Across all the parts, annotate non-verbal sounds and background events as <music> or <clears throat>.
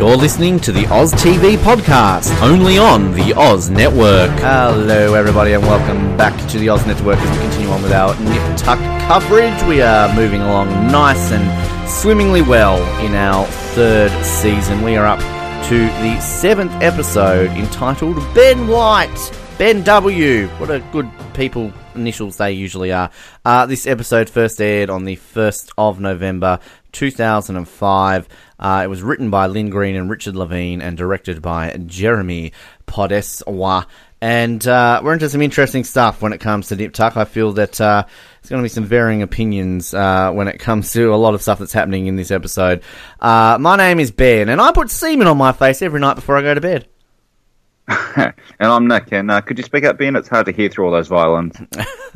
You're listening to the Oz TV podcast, only on the Oz Network. Hello, everybody, and welcome back to the Oz Network as we continue on with our Nip Tuck coverage. We are moving along nice and swimmingly well in our third season. We are up to the seventh episode entitled Ben White. Ben W. What a good people initials they usually are. Uh, this episode first aired on the 1st of November 2005. Uh, it was written by Lyn Greene and Richard Levine and directed by Jeremy Podeswa. And uh, we're into some interesting stuff when it comes to Nip Tuck. I feel that uh, there's going to be some varying opinions uh, when it comes to a lot of stuff that's happening in this episode. Uh, my name is Ben, and I put semen on my face every night before I go to bed. <laughs> and I'm Nick. And uh, could you speak up, Ben? It's hard to hear through all those violins.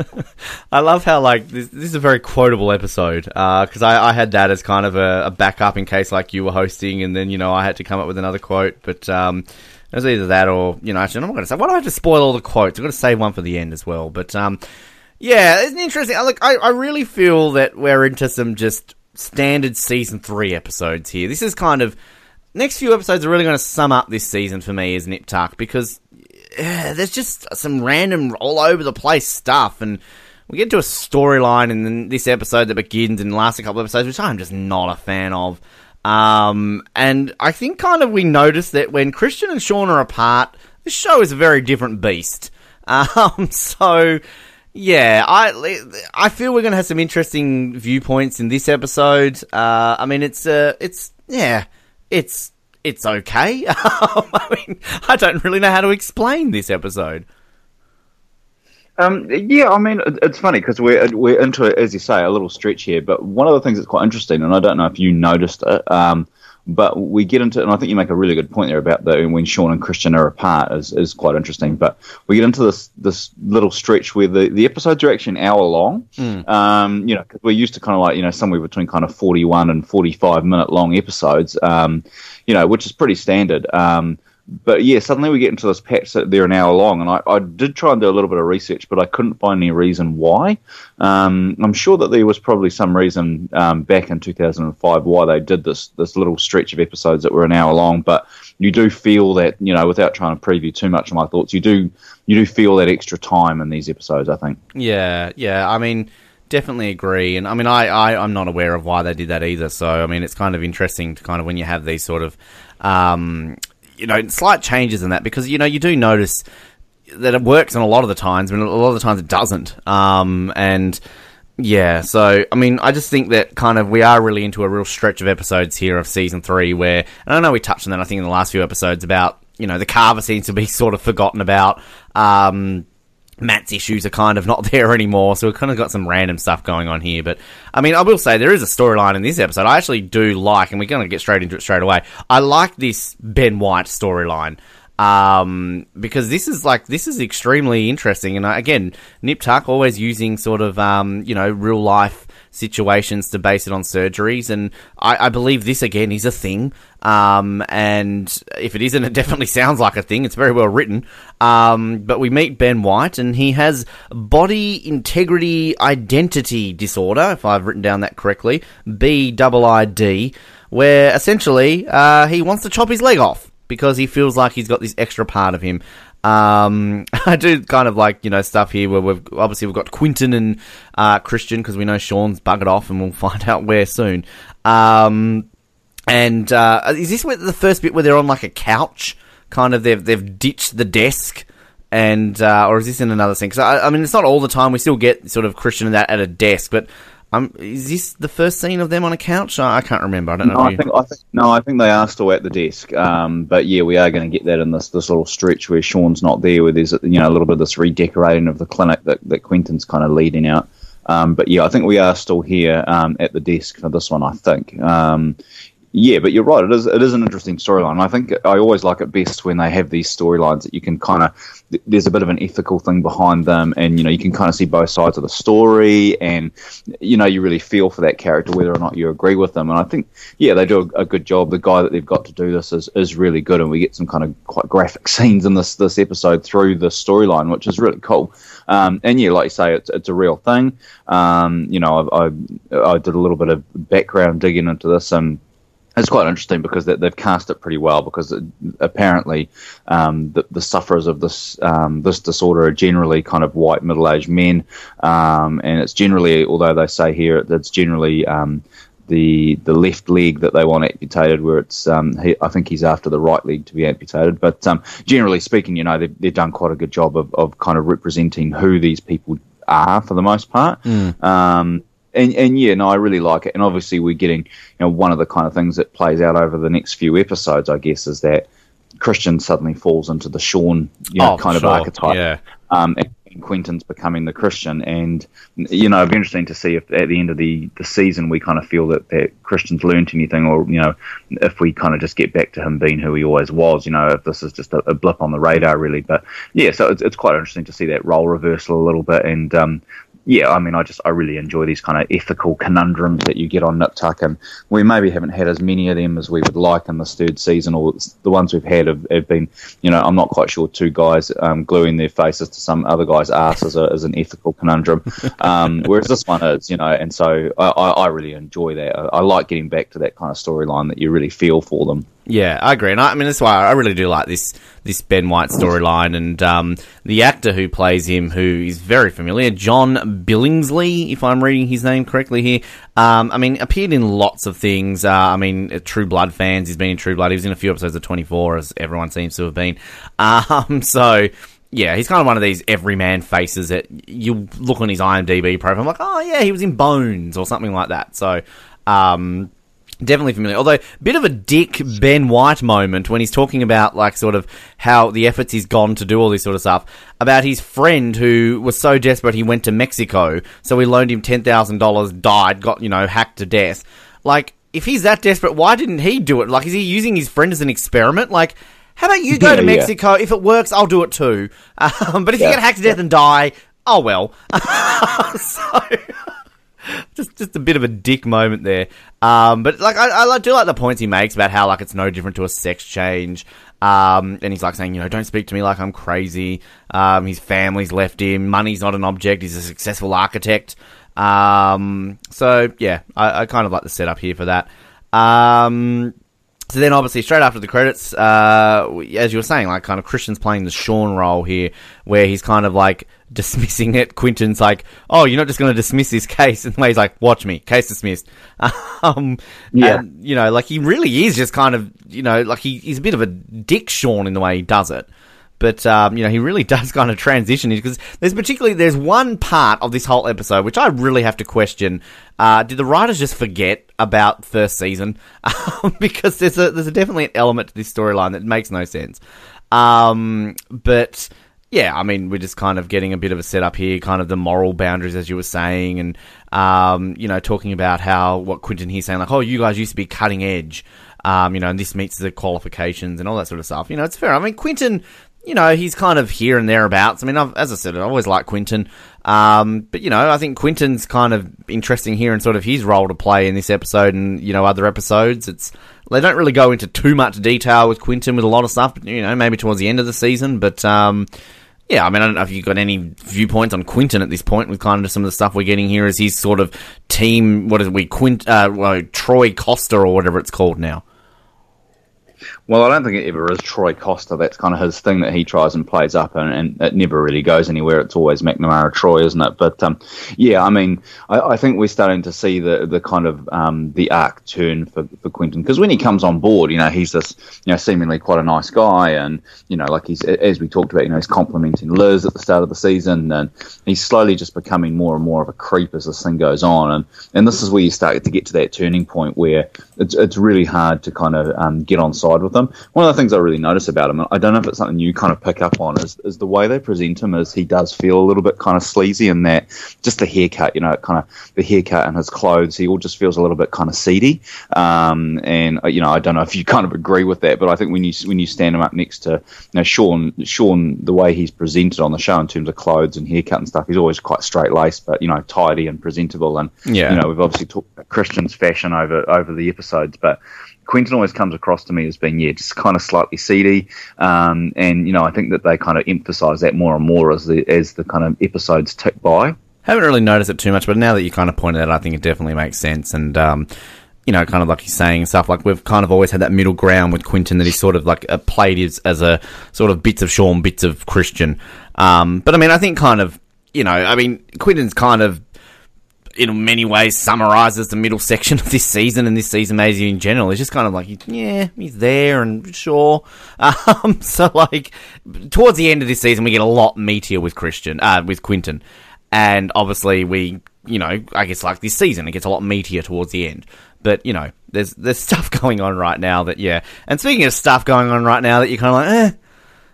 <laughs> I love how like this, this is a very quotable episode because I, I had that as kind of a, a, backup in case like you were hosting, and then you know I had to come up with another quote. But um, it was either that or you know actually I'm not going to say. Why do I have to spoil all the quotes? I've got to save one for the end as well. But um, yeah, it's interesting. Look, I, I really feel that we're into some just standard season three episodes here. This is kind of next few episodes are really going to sum up this season for me as Nip Tuck because there's just some random all over the place stuff and we get to a storyline in this episode that begins and lasts a couple of episodes which I'm just not a fan of um, and I think kind of we notice that when Christian and Sean are apart the show is a very different beast <laughs> um, so yeah, I I feel we're going to have some interesting viewpoints in this episode. Uh, I mean, it's uh, it's yeah, it's it's okay. <laughs> I mean, I don't really know how to explain this episode. Um, yeah, I mean, it's funny because we're we're into as you say, a little stretch here. But one of the things that's quite interesting, and I don't know if you noticed it, um, but we get into, and I think you make a really good point there about the when Sean and Christian are apart is, is quite interesting. But we get into this this little stretch where the, the episodes are actually an hour long. Mm. Um, you know, cause we're used to kind of like you know somewhere between kind of forty one and forty five minute long episodes. Um, you know, which is pretty standard. Um, but yeah, suddenly we get into this patch that they're an hour long, and I, I, did try and do a little bit of research, but I couldn't find any reason why. Um, I'm sure that there was probably some reason um, back in 2005 why they did this this little stretch of episodes that were an hour long, but you do feel that you know, without trying to preview too much of my thoughts, you do you do feel that extra time in these episodes. I think. Yeah, yeah. I mean definitely agree. And I mean, I, I, I'm not aware of why they did that either. So, I mean, it's kind of interesting to kind of when you have these sort of um, you know, slight changes in that because you know you do notice that it works on a lot of the times, but a lot of the times it doesn't. Um, and yeah, so I mean, I just think that kind of we are really into a real stretch of episodes here of season three, where and I know we touched on that I think in the last few episodes about you know the carver seems to be <laughs> sort of forgotten about. Um, Matt's issues are kind of not <laughs> there anymore, so we've kind of got some random stuff going on here. But I mean, I will say there is a storyline in this episode I actually do like, and we're going to get straight into it straight away. I like this Ben White storyline um, because this is like this is extremely interesting, and uh, again, Nip Tuck always using sort of um, you know real life situations to base it on surgeries, and I, I believe this again is a thing. Um, and if it isn't, it definitely <laughs> sounds like a thing. It's very well written. Um, but we meet Ben White, and he has body integrity identity disorder, if I've written down that correctly, B I I D, where essentially uh, he wants to chop his leg off because he feels like he's got this extra part of him. Um, <laughs> I do kind of like you know stuff here where we've obviously we've got Quentin and uh, Christian because we know Sean's buggered off and we'll <laughs> find out where soon. Um, and uh, is this where the first bit where they're on like a couch? Kind of they've they've ditched the desk. And uh, or is this in another scene? Because I, I, mean, it's not all the time. We still get sort of Christian and that at a desk, but um, is this the first scene of them on a couch? I, I can't remember. I don't know. No, I think, I think, no, I think they are still at the desk. Um, but yeah, we are going to get that in this this little stretch where Sean's not there, where there's you know a little bit of this redecorating of the clinic that that Quentin's kind of leading out. Um, but yeah, I think we are still here um, at the desk for this one. I think. Um, yeah, but you're right. It is it is an interesting storyline. I think I always like it best when they have these storylines that you can kind of there's a bit of an ethical thing behind them, and you know you can kind of see both sides of the story, and you know you really feel for that character whether or not you agree with them. And I think yeah, they do a, a good job. The guy that they've got to do this is, is really good, and we get some kind of quite graphic <laughs> scenes in this this episode through the storyline, which is really cool. Um, and yeah, like you say, it's it's a real thing. Um, you know, I, I I did a little bit of background digging into this and it's quite interesting because they, have cast it pretty well because it, apparently um, the, the, sufferers of this um, this disorder are generally kind of white middle aged men, um, and it's generally, although they say here it's generally um, the the left leg that they want amputated, where it's um, he, I think he's after the right leg to be amputated. But um, generally speaking, you know they've, they've done quite a good job of, of kind of representing who these people are for the most part. Mm and and yeah, no, I really like it. And obviously, we're getting you know one of the kind of things that plays out over the next few episodes, I guess, is that Christian suddenly falls into the Sean you know, oh, kind sure. of archetype. Yeah. Um, and Quentin's becoming the Christian, and you know, it'd be interesting to see if at the end of the, the season we kind of feel that, that Christian's learned anything, or you know, if we kind of just get back to him being who he always was. You know, if this is just a, a blip on the radar, really. But yeah, so it's, it's quite interesting to see that role reversal a little bit, and um, yeah, I mean, I just I really enjoy these kind of ethical conundrums that you get on Nip Tuck, and we maybe haven't had as many of them as we would like in this third season, or the ones we've had have, have been, you know, I'm not quite sure two guys um, gluing their faces to some other guy's ass is, a, is an ethical conundrum, <laughs> um, whereas this one is, you know, and so I, I, I really enjoy that. I, I like getting back to that kind of storyline that you really feel for them. Yeah, I agree, and I, I, mean that's why I really do like this this Ben White storyline, and um, the actor who plays him, who is very familiar, John Billingsley, if I'm reading his name correctly here. Um, I mean, appeared in lots of things. Uh, I mean, uh, True Blood fans, he's been in True Blood. He was in a few episodes of 24, as everyone seems to have been. <laughs> Um, so yeah, he's kind of one of these everyman faces that you look on his IMDb profile, and like, oh yeah, he was in Bones or something like that. So. Um, Definitely familiar. Although, bit of a dick Ben White moment when he's talking about, like, sort of how the efforts he's gone to do all this sort of stuff. About his friend who was so desperate he went to Mexico, so we loaned him $10,000, died, got, you know, hacked to death. Like, if he's that desperate, why didn't he do it? Like, is he using his friend as an experiment? Like, how about you go yeah, to Mexico? Yeah. If it works, I'll do it too. <laughs> Um, but if yeah. you get hacked to death and die, oh well. <laughs> so <laughs> just just a bit of a dick moment there. Um, but like I, I do like the points he makes about how like it's no different to a sex change. Um, and he's like saying, you know, don't speak to me like I'm crazy. Um, his family's left him. Money's not an object. He's a successful architect. Um, so yeah, I, I, kind of like the setup here for that. So then, obviously, straight after the credits, uh, as you were saying, like kind of Christian's playing the Sean role here, where he's kind of like <laughs> dismissing it. Quentin's like, "Oh, you're not just going to dismiss this case," <laughs> and he's like, "Watch me, case dismissed." <laughs> um, yeah, and, you know, like he really is just kind of, you know, like he, he's a bit of a dick Sean in the way he does it. But um, you know, he really <laughs> does kind of transition because there's particularly there's one part of this whole episode which I really have to question. Uh, did the writers just forget about first season? <laughs> because there's a there's a definitely an element to this storyline that makes no sense. Um, but yeah, I mean, we're just kind of getting a bit of a setup here, kind of the moral boundaries, as you were saying, and um, you know, talking about how what Quentin here's saying, like, oh, you guys used to be cutting edge. Um, you know, and this meets the qualifications and all that sort of stuff. You know, it's fair. I mean, Quentin you know, he's kind of here and thereabouts. I mean, I've, as I said, I always like Quentin. Um, but, you know, I think Quentin's kind of interesting here and sort of his role to play in this episode and, you know, other episodes. It's, they don't really go into too much detail with Quentin with a lot of stuff, but, you know, maybe towards the end of the season. But, um, yeah, I mean, I don't know if you've got any viewpoints on Quentin at this point with kind of some of the stuff we're getting here as his sort of team, what is it, we, Quint, uh, well, Troy Costa or whatever it's called now. Well, I don't think it ever is Troy Costa. That's kind of his thing that he tries and plays up, and, and it never really goes anywhere. It's always McNamara Troy, isn't it? But um, yeah, I mean, I, I, think we're starting to see the the kind of um, the arc turn for, for Quentin because when he comes on board, you know, he's this you know seemingly quite a nice guy, and you know, like he's as we talked about, you know, he's complimenting Liz at the start of the season, and he's slowly just becoming more and more of a creep as this thing goes on, and and this is where you start to get to that turning point where it's it's really hard to kind of um, get on side with them. One of the things I really notice about him, I don't know if it's something you kind of pick up on, is, is the way they present him. Is he does feel a little bit kind of sleazy in that just the haircut, you know, kind of the haircut and his clothes. He all just feels a little bit kind of seedy. Um, and you know, I don't know if you kind of agree with that, but I think when you when you stand him up next to you know Sean, Sean, the way he's presented on the show in terms of clothes and haircut and stuff, he's always quite straight laced, but you know, tidy and presentable. And yeah. you know, we've obviously talked about Christian's fashion over over the episodes, but Quentin always comes across to me as being, yeah, just kind of slightly seedy. Um, and, you know, I think that they kind of emphasize that more and more as the, as the kind of episodes tick by. Haven't really noticed it too much, but now that you kind of pointed out, I think it definitely makes sense. And, um, you know, kind of like he's saying stuff like we've kind of always had that middle ground with Quentin that he's sort of like uh, played as, as a sort of bits of Sean, bits of Christian. Um, but I mean, I think kind of, you know, I mean, Quentin's kind of in many ways summarizes the middle section of this season and this season maybe in general. It's just kind of like, yeah, he's there and sure. <laughs> Um, so like towards the end of this season, we get a lot meatier with Christian, uh, with Quentin, and obviously we, you know, I guess like this season, it gets a lot meatier towards the end. But you know, there's there's <laughs> stuff going on right now that yeah. And speaking of stuff going on right now that you're kind of like, eh.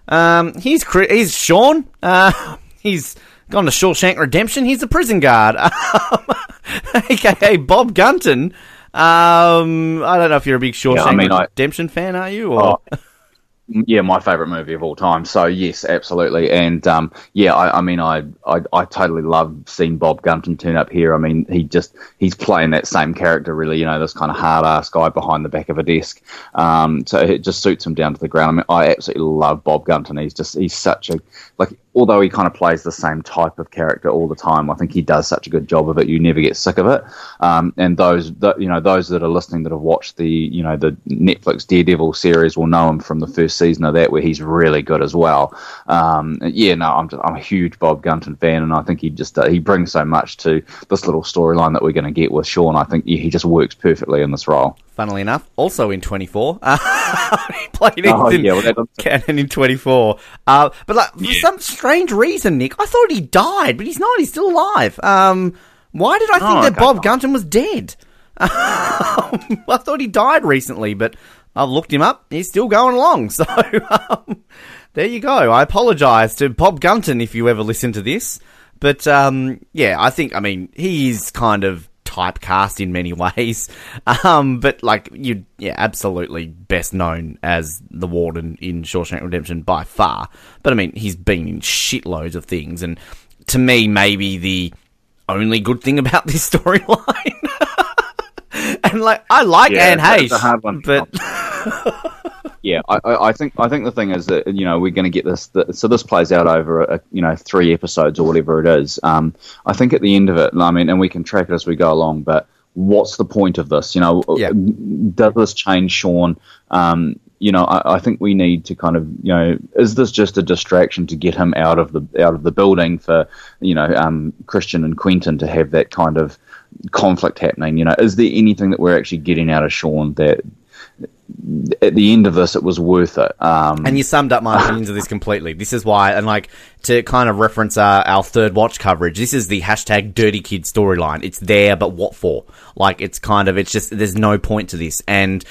Um, he's he's Sean. Uh, <laughs> he's gone to Shawshank Redemption. He's a prison guard, <laughs> <laughs> aka Bob Gunton. Um, I don't know if you're a big Shawshank yeah, I mean, Redemption I, fan, are you? Or? Oh, <laughs> yeah, my favorite movie of all time. So yes, absolutely, and um, yeah, I, I mean, I, I, I totally love seeing Bob Gunton turn up here. I mean, he just he's playing that same character, really. You know, this kind of hard ass guy behind the back of a desk. Um, so it just suits him down to the ground. I mean, I absolutely love Bob Gunton. He's just he's such a like although he kind of plays the same type of character all the time, I think he does such a good job of it. You never get sick of it. Um, and those, that, you know, those that are listening that have watched the, you know, the Netflix Daredevil series will know him from the first season of that, where he's really good as well. Um, yeah, no, I'm just, I'm a huge Bob Gunton fan, and I think he just uh, he brings so much to this little storyline that we're going to get with Sean. I think yeah, he just works perfectly in this role funnily enough, also in 24. <laughs> he played oh, in yeah, well, Kanin in 24. Uh, but like, for some strange reason, Nick, I thought he died, but he's not. He's still alive. Um, why did I think oh, that Bob. Gunton was dead? <laughs> I thought he died recently, but I've looked him up. He's still going along. <laughs> So um, there you go. I apologise to Bob Gunton if you ever listen to this. But um, yeah, I think, I mean, he's kind of typecast in many <laughs> ways. Um, but like you, yeah, absolutely best known as the Warden in Shawshank Redemption by far. But I mean, he's been in shitloads of things, and to me, maybe the only good thing <laughs> about this storyline. <laughs> and like, I like yeah, Anne Heche, but. Yeah, I, I, think I think the thing is that you know we're going to get this. so this plays out over a, you know three episodes or whatever it is. Um, I think at the end of it, I mean, and we can track it as we go along. But what's the point of this? You know, yeah. does this change Sean? Um, you know, I, I, think we need to kind of, you know, is this just a distraction to get him out of the out of the building for, you know, um, Christian and Quentin to have that kind of conflict happening? You know, is there anything that we're actually getting out of Sean that at the end of this, it was worth it. Um, and you summed up my <laughs> opinions of this completely. This is why, and like to kind of reference our, our third watch coverage, this is the hashtag Dirty Kid storyline. It's there, but what for? Like, it's kind of, it's just there's no point to this, and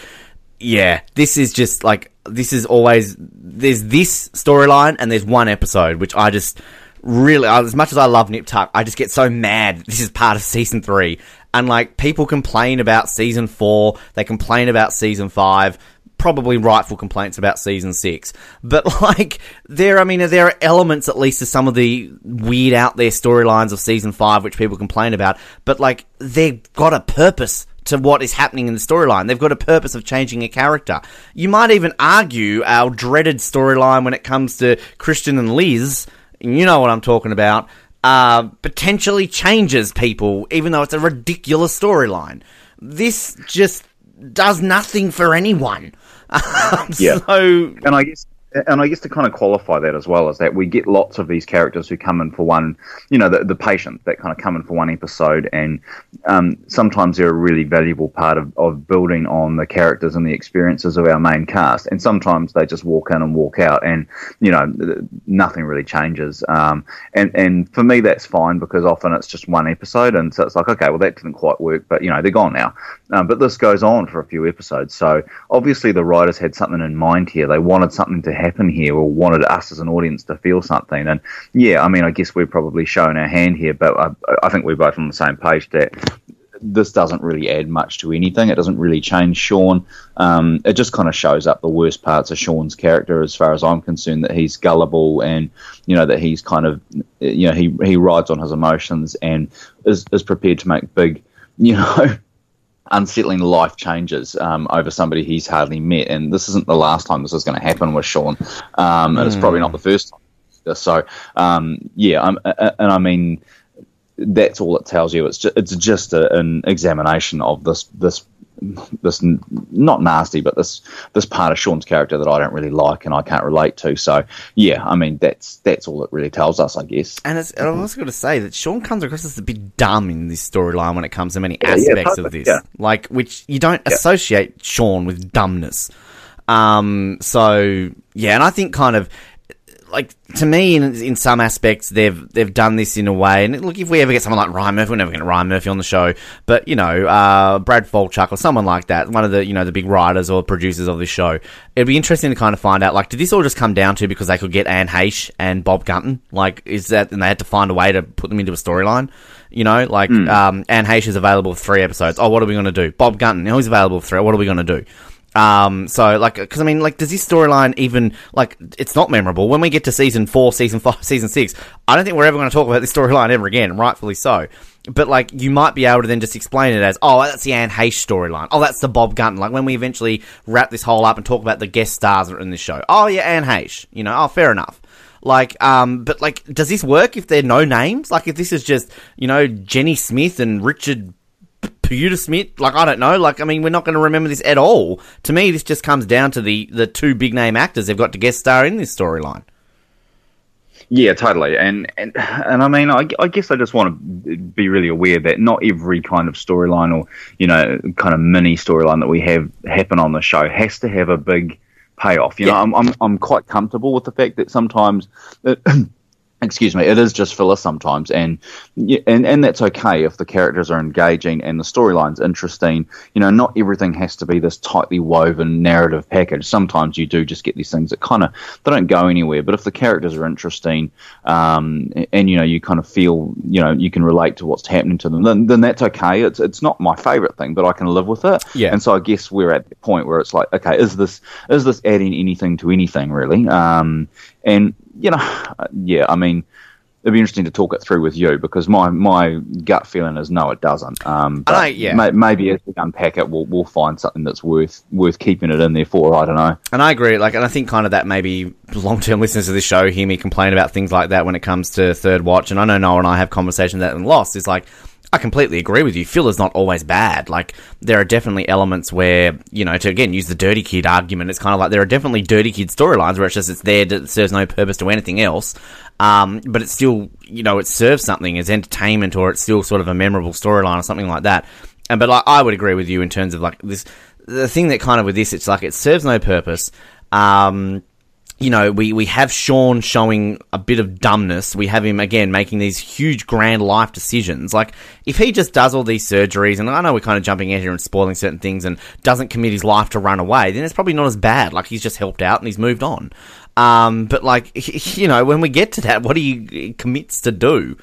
yeah, this is just like this is always there's this storyline and there's one episode which I just really as much as I love Nip Tuck, I just get so mad. This is part of season three, and like people complain about season four, they complain about season five, probably rightful complaints about season six. But <laughs> like there, I mean, there are elements at least to some of the weird out there storylines of season five which people complain about. But like they've got a purpose to what is happening in the storyline. They've got a purpose of changing a character. You might even argue our dreaded storyline when it comes to Christian and Liz. You know what I'm talking about uh, potentially changes people, even though it's a ridiculous storyline. This just does nothing for anyone. <laughs> yeah. So, and I guess and I guess to kind of qualify that as well is that we get lots of these characters who come in for one, you know, the, the patient that kind of come in for one episode, and um, sometimes they're a really valuable part of, of building on the characters and the experiences of our main cast, and sometimes they just walk in and walk out, and you know, nothing really changes. Um, and and for me, that's fine because often it's just one episode, and so it's like, okay, well that didn't quite work, but you know, they're gone now. Um, but this goes on for a few episodes, so obviously the writers had something in mind here. They wanted something to happen here or wanted us as an audience to feel something. And yeah, I mean, I guess we've probably shown our hand here, but I, I think we're both on the same page that this doesn't really add much to anything. It doesn't really change Sean. Um, it just kind of shows up the worst parts of Sean's character, as far as I'm concerned. That he's gullible, and you know that he's kind of, you know, he he rides on his emotions and is is prepared to make big, you know, <laughs> unsettling life changes um, over somebody he's hardly met. And this isn't the last time this is going to happen with Sean, um, and mm. it's probably not the first time. So, um, yeah, and I mean, that's all it tells you. It's just, it's just a, an examination of this this this not nasty, but this this part of Sean's character that I don't really like and I can't relate to. So yeah, I mean that's that's all it really tells us, I guess. And, and I'm also going to say that Sean comes across as a bit dumb in this storyline when it comes to many yeah, aspects yeah, of this, yeah. like which you don't associate Sean with dumbness. Um, so yeah, and I think kind of like to me, in, in some aspects, they've they've done this in a way. And look, if we ever get someone like Ryan Murphy, we're never going to Ryan Murphy on the show, but you know, uh, Brad Falchuk or someone like that, one of the you know the big writers or producers of this show, it'd be interesting to kind of find out like, did this all just come down to because they could get Anne Heche and Bob Gunton? Like, is that and they had to find a way to put them into a storyline? You know, like mm. um, Anne Heche is available for three episodes. Oh, what are we going to do? Bob Gunton, he's available for three. What are we going to do? Um, so like, because I mean, like, does this storyline even like? It's not memorable when we get to season four, season five, <laughs> season six. I don't think we're ever going to talk about this storyline ever again, rightfully so. But like, you might be able to then just explain it as, oh, that's the Anne Heche storyline. Oh, that's the Bob Gunton. Like when we eventually wrap this whole up and talk about the guest stars in this show. Oh yeah, Anne Heche. You know, oh, fair enough. Like, um, but like, does this work if there are no names? Like, if this is just, you know, Jenny Smith and Richard Pewter Smith. Like I don't know. Like I mean, we're not going to remember this at all. To me, this just comes down to the the two big name actors they've got to guest star in this storyline. Yeah, totally. And and and I mean, I, I guess I just want to be really aware that not every kind of storyline or you know kind of mini storyline that we have happen on the show has to have a big payoff. You yeah. know, I'm, I'm I'm quite comfortable with the fact that sometimes. It, <clears throat> uh, excuse me, it is just filler sometimes, and and and that's okay if the characters are engaging and the storyline's interesting. You know, not everything has to be this tightly woven narrative package. Sometimes you do just get these things that kind of they don't go anywhere. But if the characters are interesting, um, and, and you know you kind of feel you know you can relate to what's happening to them, then then that's okay. It's it's not my favorite thing, but I can live with it. Yeah. And so I guess we're at the point where it's like, okay, is this is this adding anything to anything really? Um, and you know, <sighs> yeah, I mean, it'd be interesting to talk it through with you because my, my gut feeling is no, it doesn't. Um, but I, yeah. may, maybe as we unpack it, we'll we'll find something that's worth worth keeping it in there for. I don't know. And I agree. Like, and I think kind of that maybe long term listeners to this show hear me complain about things like that when it comes to third watch. And I know Noah and I have conversations that in Lost is like I completely agree with you. Filler's not always bad. Like there are definitely elements where you know to again use the dirty kid argument. It's kind of like there are definitely dirty kid storylines where it's just it's there, it serves no purpose to anything else. Um, but it's still you know it serves something as entertainment or it's still sort of a memorable storyline or something like that. And but like, I would agree with you in terms of like this the thing that kind of with this it's like it serves no purpose. Um, you know, we, we have Sean showing a bit of dumbness. We have him again making these huge grand life decisions. Like, if he just does all these surgeries, and I know we're kind of jumping in here and spoiling certain things and doesn't commit his life to run away, then it's probably not as bad. Like, he's just helped out and he's moved on. Um, but like, <laughs> you know, when we get to that, what he commits to do?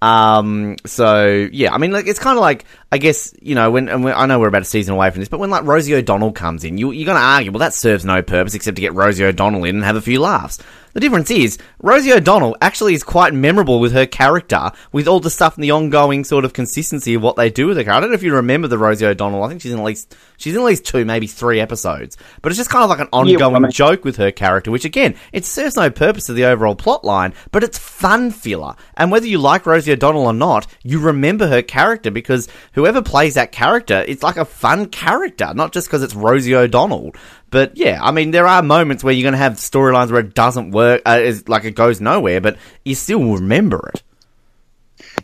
Um, so yeah, I mean, like it's kind of like I guess you know when, when, I know we're about a season away from this, but when like Rosie O'Donnell comes in, you, you're going to argue, well, that serves no purpose except to get Rosie O'Donnell in and have a few laughs. The difference is, Rosie O'Donnell actually is quite memorable with her character, with all the stuff and the ongoing sort of consistency of what they do with her. I don't know if you remember the Rosie O'Donnell. I think she's in at least she's in at least two, maybe three episodes. But it's just kind of like an ongoing yeah, I mean- joke with her character, which again, it serves no purpose to the overall plot line, but it's fun filler. And whether you like Rosie O'Donnell or not, you remember her character because whoever plays that character, it's like a fun character, not just because it's Rosie O'Donnell. But yeah, I mean, there are moments where you're going to have storylines where it doesn't work, uh, is like it goes nowhere, but you still remember it.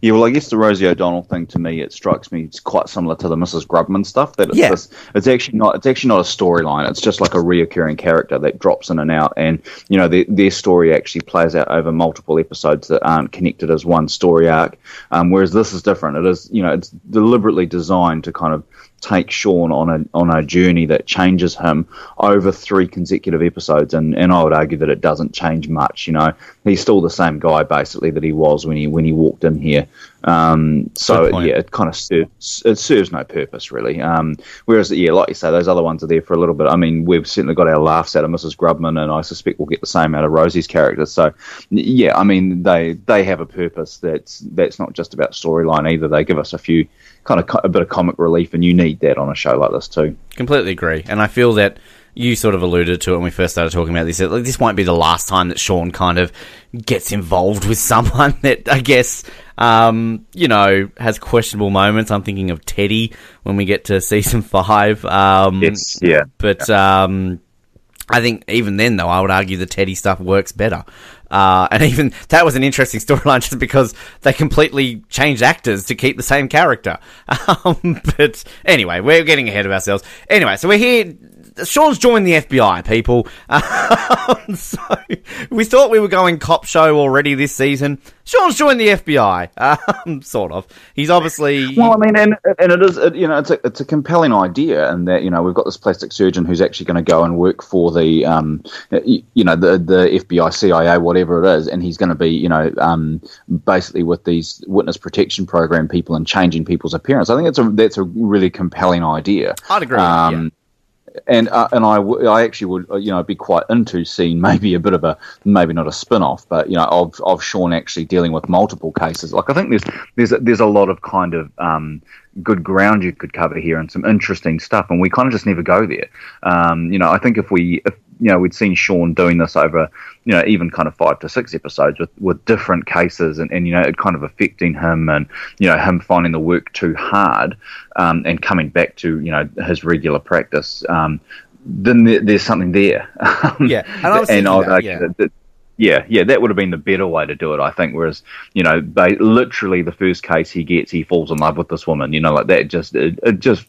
Yeah, well, I guess the Rosie O'Donnell thing to me, it strikes me it's quite similar to the Mrs. Grubman stuff. That it's, yeah. This, it's actually not it's actually not a storyline. It's just like a reoccurring character that drops in and out, and you know their, their story actually plays out over multiple episodes that aren't connected as one story arc. Um, whereas this is different. It is you know it's deliberately designed to kind of take Sean on a on a journey that changes him over three consecutive episodes, and, and I would argue that it doesn't change much. You know, he's still the same guy basically that he was when he when he walked in here. Um, so yeah, it kind of serves it serves no purpose really. Um, whereas yeah, like you say, those other ones are there for a little bit. I mean, we've certainly got our laughs out of Mrs. Grubman, and I suspect we'll get the same out of Rosie's character. So yeah, I mean, they they have a purpose that's that's not just about storyline either. They give us a few kind of a bit of comic relief, and you need that on a show like this too. Completely agree, and I feel that you sort of alluded to it when we first started talking about this. that, Like, this won't be the last time that Sean kind of gets involved with <laughs> someone that I guess, um, you know, has questionable moments. I'm thinking of Teddy when we get to season <laughs> five. Um, Yes, yeah. but um, I think even then, though, I would argue the Teddy stuff works better. Uh, and <laughs> even that was an interesting storyline just because they completely changed actors to keep the same character. <laughs> Um, but anyway, we're getting ahead of ourselves. Anyway, so we're here. Sean's joined the FBI, people. <laughs> Um, so we thought we were going cop show already this season. Sean's joined the FBI, um, <laughs> sort of. He's obviously Well, I mean, and and it is, it, you know, it's a it's a compelling idea, and that you know we've got this plastic surgeon who's actually going to go and work for the, um, you know, the the FBI, CIA, whatever it is, and he's going to be, you know, um, basically with these witness protection program people and changing people's appearance. I think that's a that's a really compelling idea. I'd agree. Um, and uh, and I, w- I actually would uh, you know be quite into seeing maybe a bit of a maybe not a spin off but you know of of Sean actually dealing with multiple cases. Like I think there's there's a, there's a lot of kind of um, good ground you could cover here and some interesting stuff and we kind of just never go there. Um, you know I think if we if, you know we'd seen Sean doing this over you know even kind of five to six episodes with with different cases and, and you know it kind of affecting him and you know him finding the work too hard um, and coming back to you know his regular practice um, then there, there's something there <laughs> Yeah, and I was thinking I'd that, argue yeah. that- that- yeah, yeah, that would have been the better way to do it, I think. Whereas, you know, they literally the first case he gets, he falls in love with this woman. You know, like that just it, it just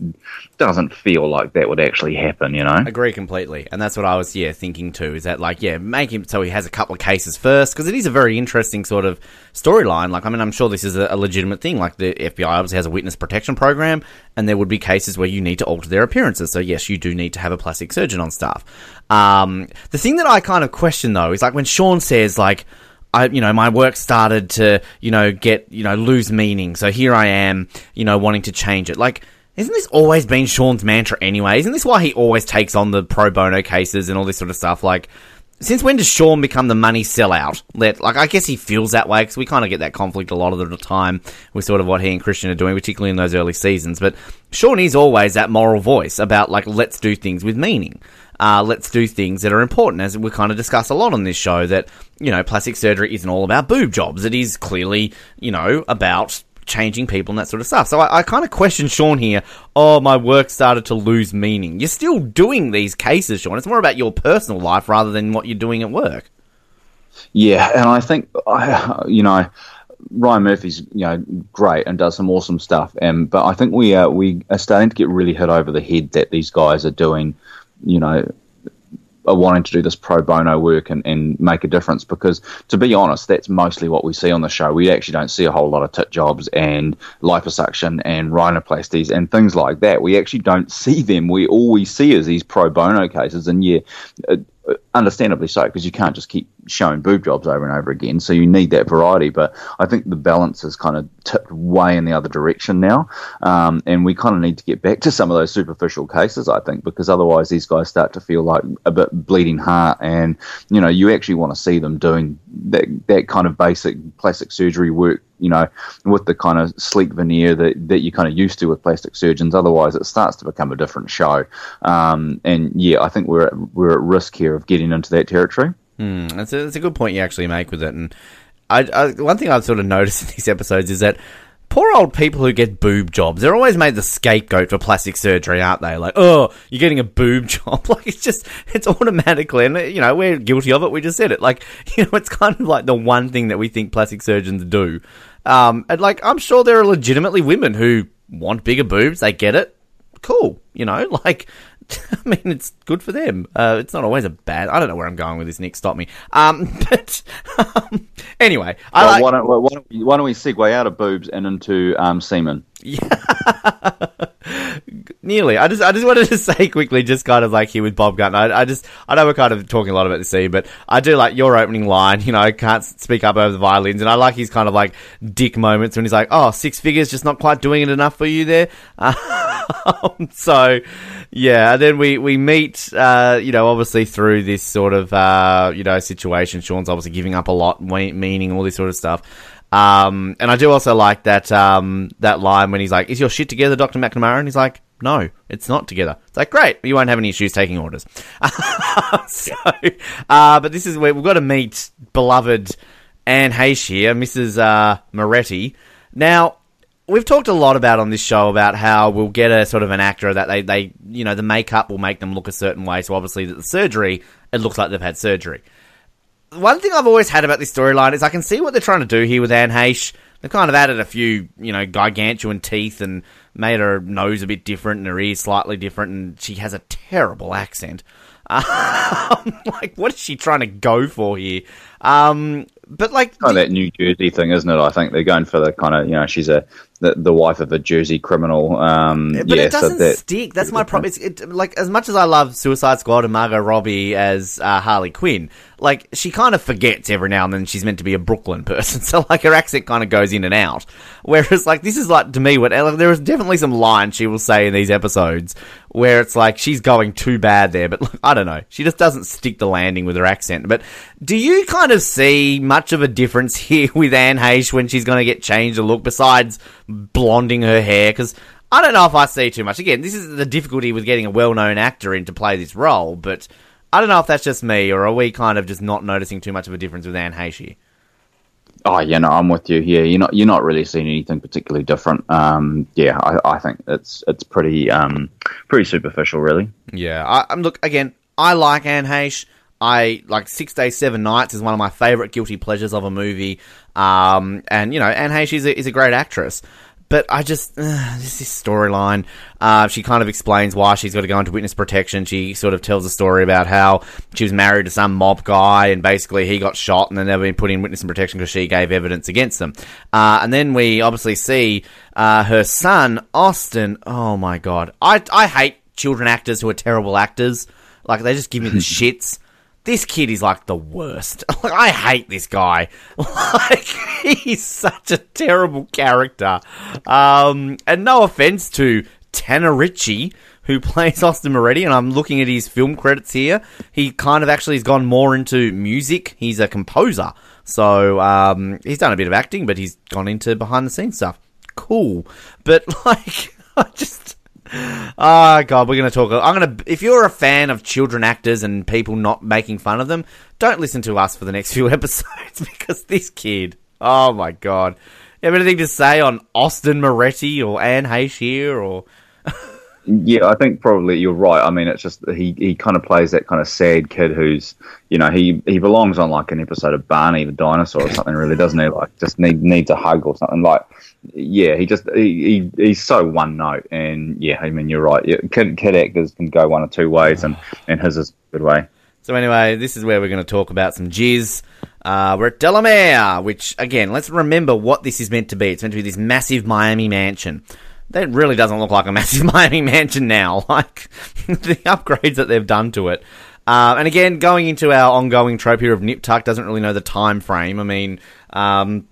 doesn't feel like that would actually happen. You know, Agree completely, and that's what I was yeah thinking too. Is that like yeah, make him so he has a couple of cases first because it is a very interesting sort of storyline. Like I mean, I'm sure this is a, legitimate thing. Like the FBI obviously has a witness protection program, and there would be cases where you need to alter their appearances. So yes, you do need to have a plastic surgeon on staff. Um, the thing that I kind of question though is like when Sean says like. I, you know, my work started to, you know, get, you know, lose meaning. So here I am, you know, wanting to change it. Like, isn't this always been Sean's mantra anyway? Isn't this why he always takes on the pro bono cases and all this sort of stuff? Like, since when does Sean become the money sellout? Let like I guess he feels that way because we kind of get that conflict a lot of the time with sort of what he and Christian are doing, particularly in those early seasons. But Sean is always that moral voice about like let's do things with meaning. Uh, let's do things that are important, as we kind of discuss a lot on this show. That you know, plastic surgery isn't all about boob jobs. It is clearly you know about changing people and that sort of stuff. So I, I kind of question Sean here. Oh, my work started to lose meaning. You're still doing these cases, Sean. It's more about your personal life rather than what you're doing at work. Yeah, and I think you know Ryan Murphy's you know great and does some awesome stuff, and but I think we are we are starting to get really hit over the head that these guys are doing, you know. Are wanting to do this pro bono work and, and make a difference because, to be honest, that's mostly what we see on the show. We actually don't see a whole lot of tit jobs and liposuction and rhinoplasties and things like that. We actually don't <laughs> see them. We all we see is these pro bono cases, and yeah, uh, understandably so because you can't just keep showing boob jobs over and over again. So you need that variety. But I think the balance has kind of tipped way in the other direction now, um, and we kind of need to get back to some of those superficial cases. I think because otherwise these guys start to feel like a bit bleeding heart, and you know you actually want to see them doing that that kind of basic plastic surgery work. You know, with the kind of sleek veneer that, that you're kind of used to with plastic surgeons. Otherwise, it starts to become a different show. Um, and yeah, I think we're at, we're at risk here of getting into that territory. Mm, that's, a, that's a good point you actually make with it. And I, I, one thing I've sort of noticed <laughs> in these episodes is that poor old people who get boob jobs, they're always made the scapegoat for plastic surgery, aren't they? Like, oh, you're getting a boob <laughs> job. <laughs> Like, it's just, it's automatically, and, you know, we're guilty of it. We just said it. Like, you know, it's kind of like the one thing that we think plastic surgeons do. Um, and like, I'm sure there are legitimately women who want bigger boobs. They get it. Cool. You know, like, <laughs> I mean, it's good for them. Uh, it's not always a bad. I don't know where I'm going with this. Nick, stop me. Um, <laughs> but um, anyway, I Well, like. why, don't, why, don't we, why don't we segue out of boobs and into um, semen? <laughs> Nearly. I just I just wanted to <laughs> say quickly, just kind of like here with Bob Gunn. I, I just I know we're kind of talking a lot about the scene, but I do like your opening line. You know, I can't speak up over the violins, and I like his kind of like dick moments when he's like, "Oh, six figures, just not quite doing it enough for you there." <laughs> Um, so, yeah, and then we we meet. Uh, you know, obviously through this sort of uh, you know situation, Sean's obviously giving up a lot, meaning all this sort of stuff. Um, and I do also like that um, that line when he's like, "Is your shit together, Doctor McNamara?" And he's like, No, it's not together. It's like, great, you won't have any issues taking orders. <laughs> so, uh, but this is where we've got to meet beloved Anne Heche here, Mrs. Uh, Moretti. Now, we've talked a lot about on this show about how we'll get a sort of an actor that they, they you know, the makeup will make them look a certain way. So obviously, the surgery, it looks like they've had surgery. One thing I've always had about this storyline is I can see what they're trying to do here with Anne Heche. They've kind of added a few, you know, gargantuan teeth and made her nose a bit different and her ears slightly different, and she has a terrible accent. <laughs> Um, like, what is she trying to go for here? Um, but like, oh, that New Jersey thing, isn't it? I think they're going for the kind of, you know, she's a the, the wife of a Jersey criminal. Um, but yeah, it doesn't so that, stick. That's my problem. It's it, like as much as I love Suicide Squad and Margot Robbie as uh, Harley Quinn, like she kind of forgets every now and then she's meant to be a Brooklyn person. <laughs> So like her accent kind of goes in and out. Whereas like this is like to me what like, there is definitely some lines she will say in these episodes where it's like she's going too bad there. But <laughs> like, I don't know, she just doesn't stick the landing with her accent. But do you kind of see much of a difference <laughs> here with Anne Heche when she's going to get changed a look besides blonding her hair? Because I don't know if I see too much. Again, this is the difficulty with getting a well-known actor in to play this role, but I don't know if that's just me or are we kind of just not noticing too much of a difference with Anne Heche? Oh yeah, no, I'm with you. here. you're not you're not really seeing anything particularly different. Um, yeah, I, I think it's it's pretty um, pretty superficial, really. Yeah, I, I'm look again. I like Anne Heche. I like Six Days, Seven Nights is one of my favorite guilty pleasures of a movie. Um, and you know, Anne Heche is a, is a great actress. But I just, uh, this storyline. Uh, she kind of explains why she's got to go into witness protection. She sort of tells a story about how she was married to some mob guy and basically he got shot and then they've been put in witness protection because she gave evidence against them. Uh, and then we obviously see uh, her son, Austin. Oh my god. I, I hate children actors who are terrible actors. Like, they just give me the <laughs> shits this kid is like the worst. <laughs> Like, I hate this guy. <laughs> Like, he's such a terrible character. Um, and no offense to Tanner Ritchie, who <laughs> plays Austin Moretti, and I'm looking at his film credits here. He kind of actually has gone more into music. He's a composer. So, um, he's done a bit of acting, but he's gone into behind the scenes stuff. Cool. But, like, I just, Oh god, we're going to talk. I'm going to. If you're a fan of children actors and people not making fun of them, don't listen to us for the next <laughs> few episodes because this kid. Oh my god. You have anything to say on Austin Moretti or Anne here or? <laughs> Yeah, I think probably you're right. I mean, it's just he, he kind of plays that kind of sad kid who's, you know, he, he belongs on like an episode of Barney the dinosaur or something, really, doesn't he? Like, just need needs a hug or something. Like, yeah, he just he, he he's so one note, and yeah, I mean, you're right. Yeah, kid, kid actors can go one or two ways, and <sighs> and his is a good way. So anyway, this is where we're going to talk about some jizz. Uh, we're at Delamere, which again, let's remember what this is meant to be. It's meant to be this massive Miami mansion. That really doesn't look like a <laughs> massive Miami mansion now. <laughs> Like the upgrades that they've done to it. Uh, and again, going into our ongoing trope here of Nip Tuck doesn't really know the time frame. I mean, um,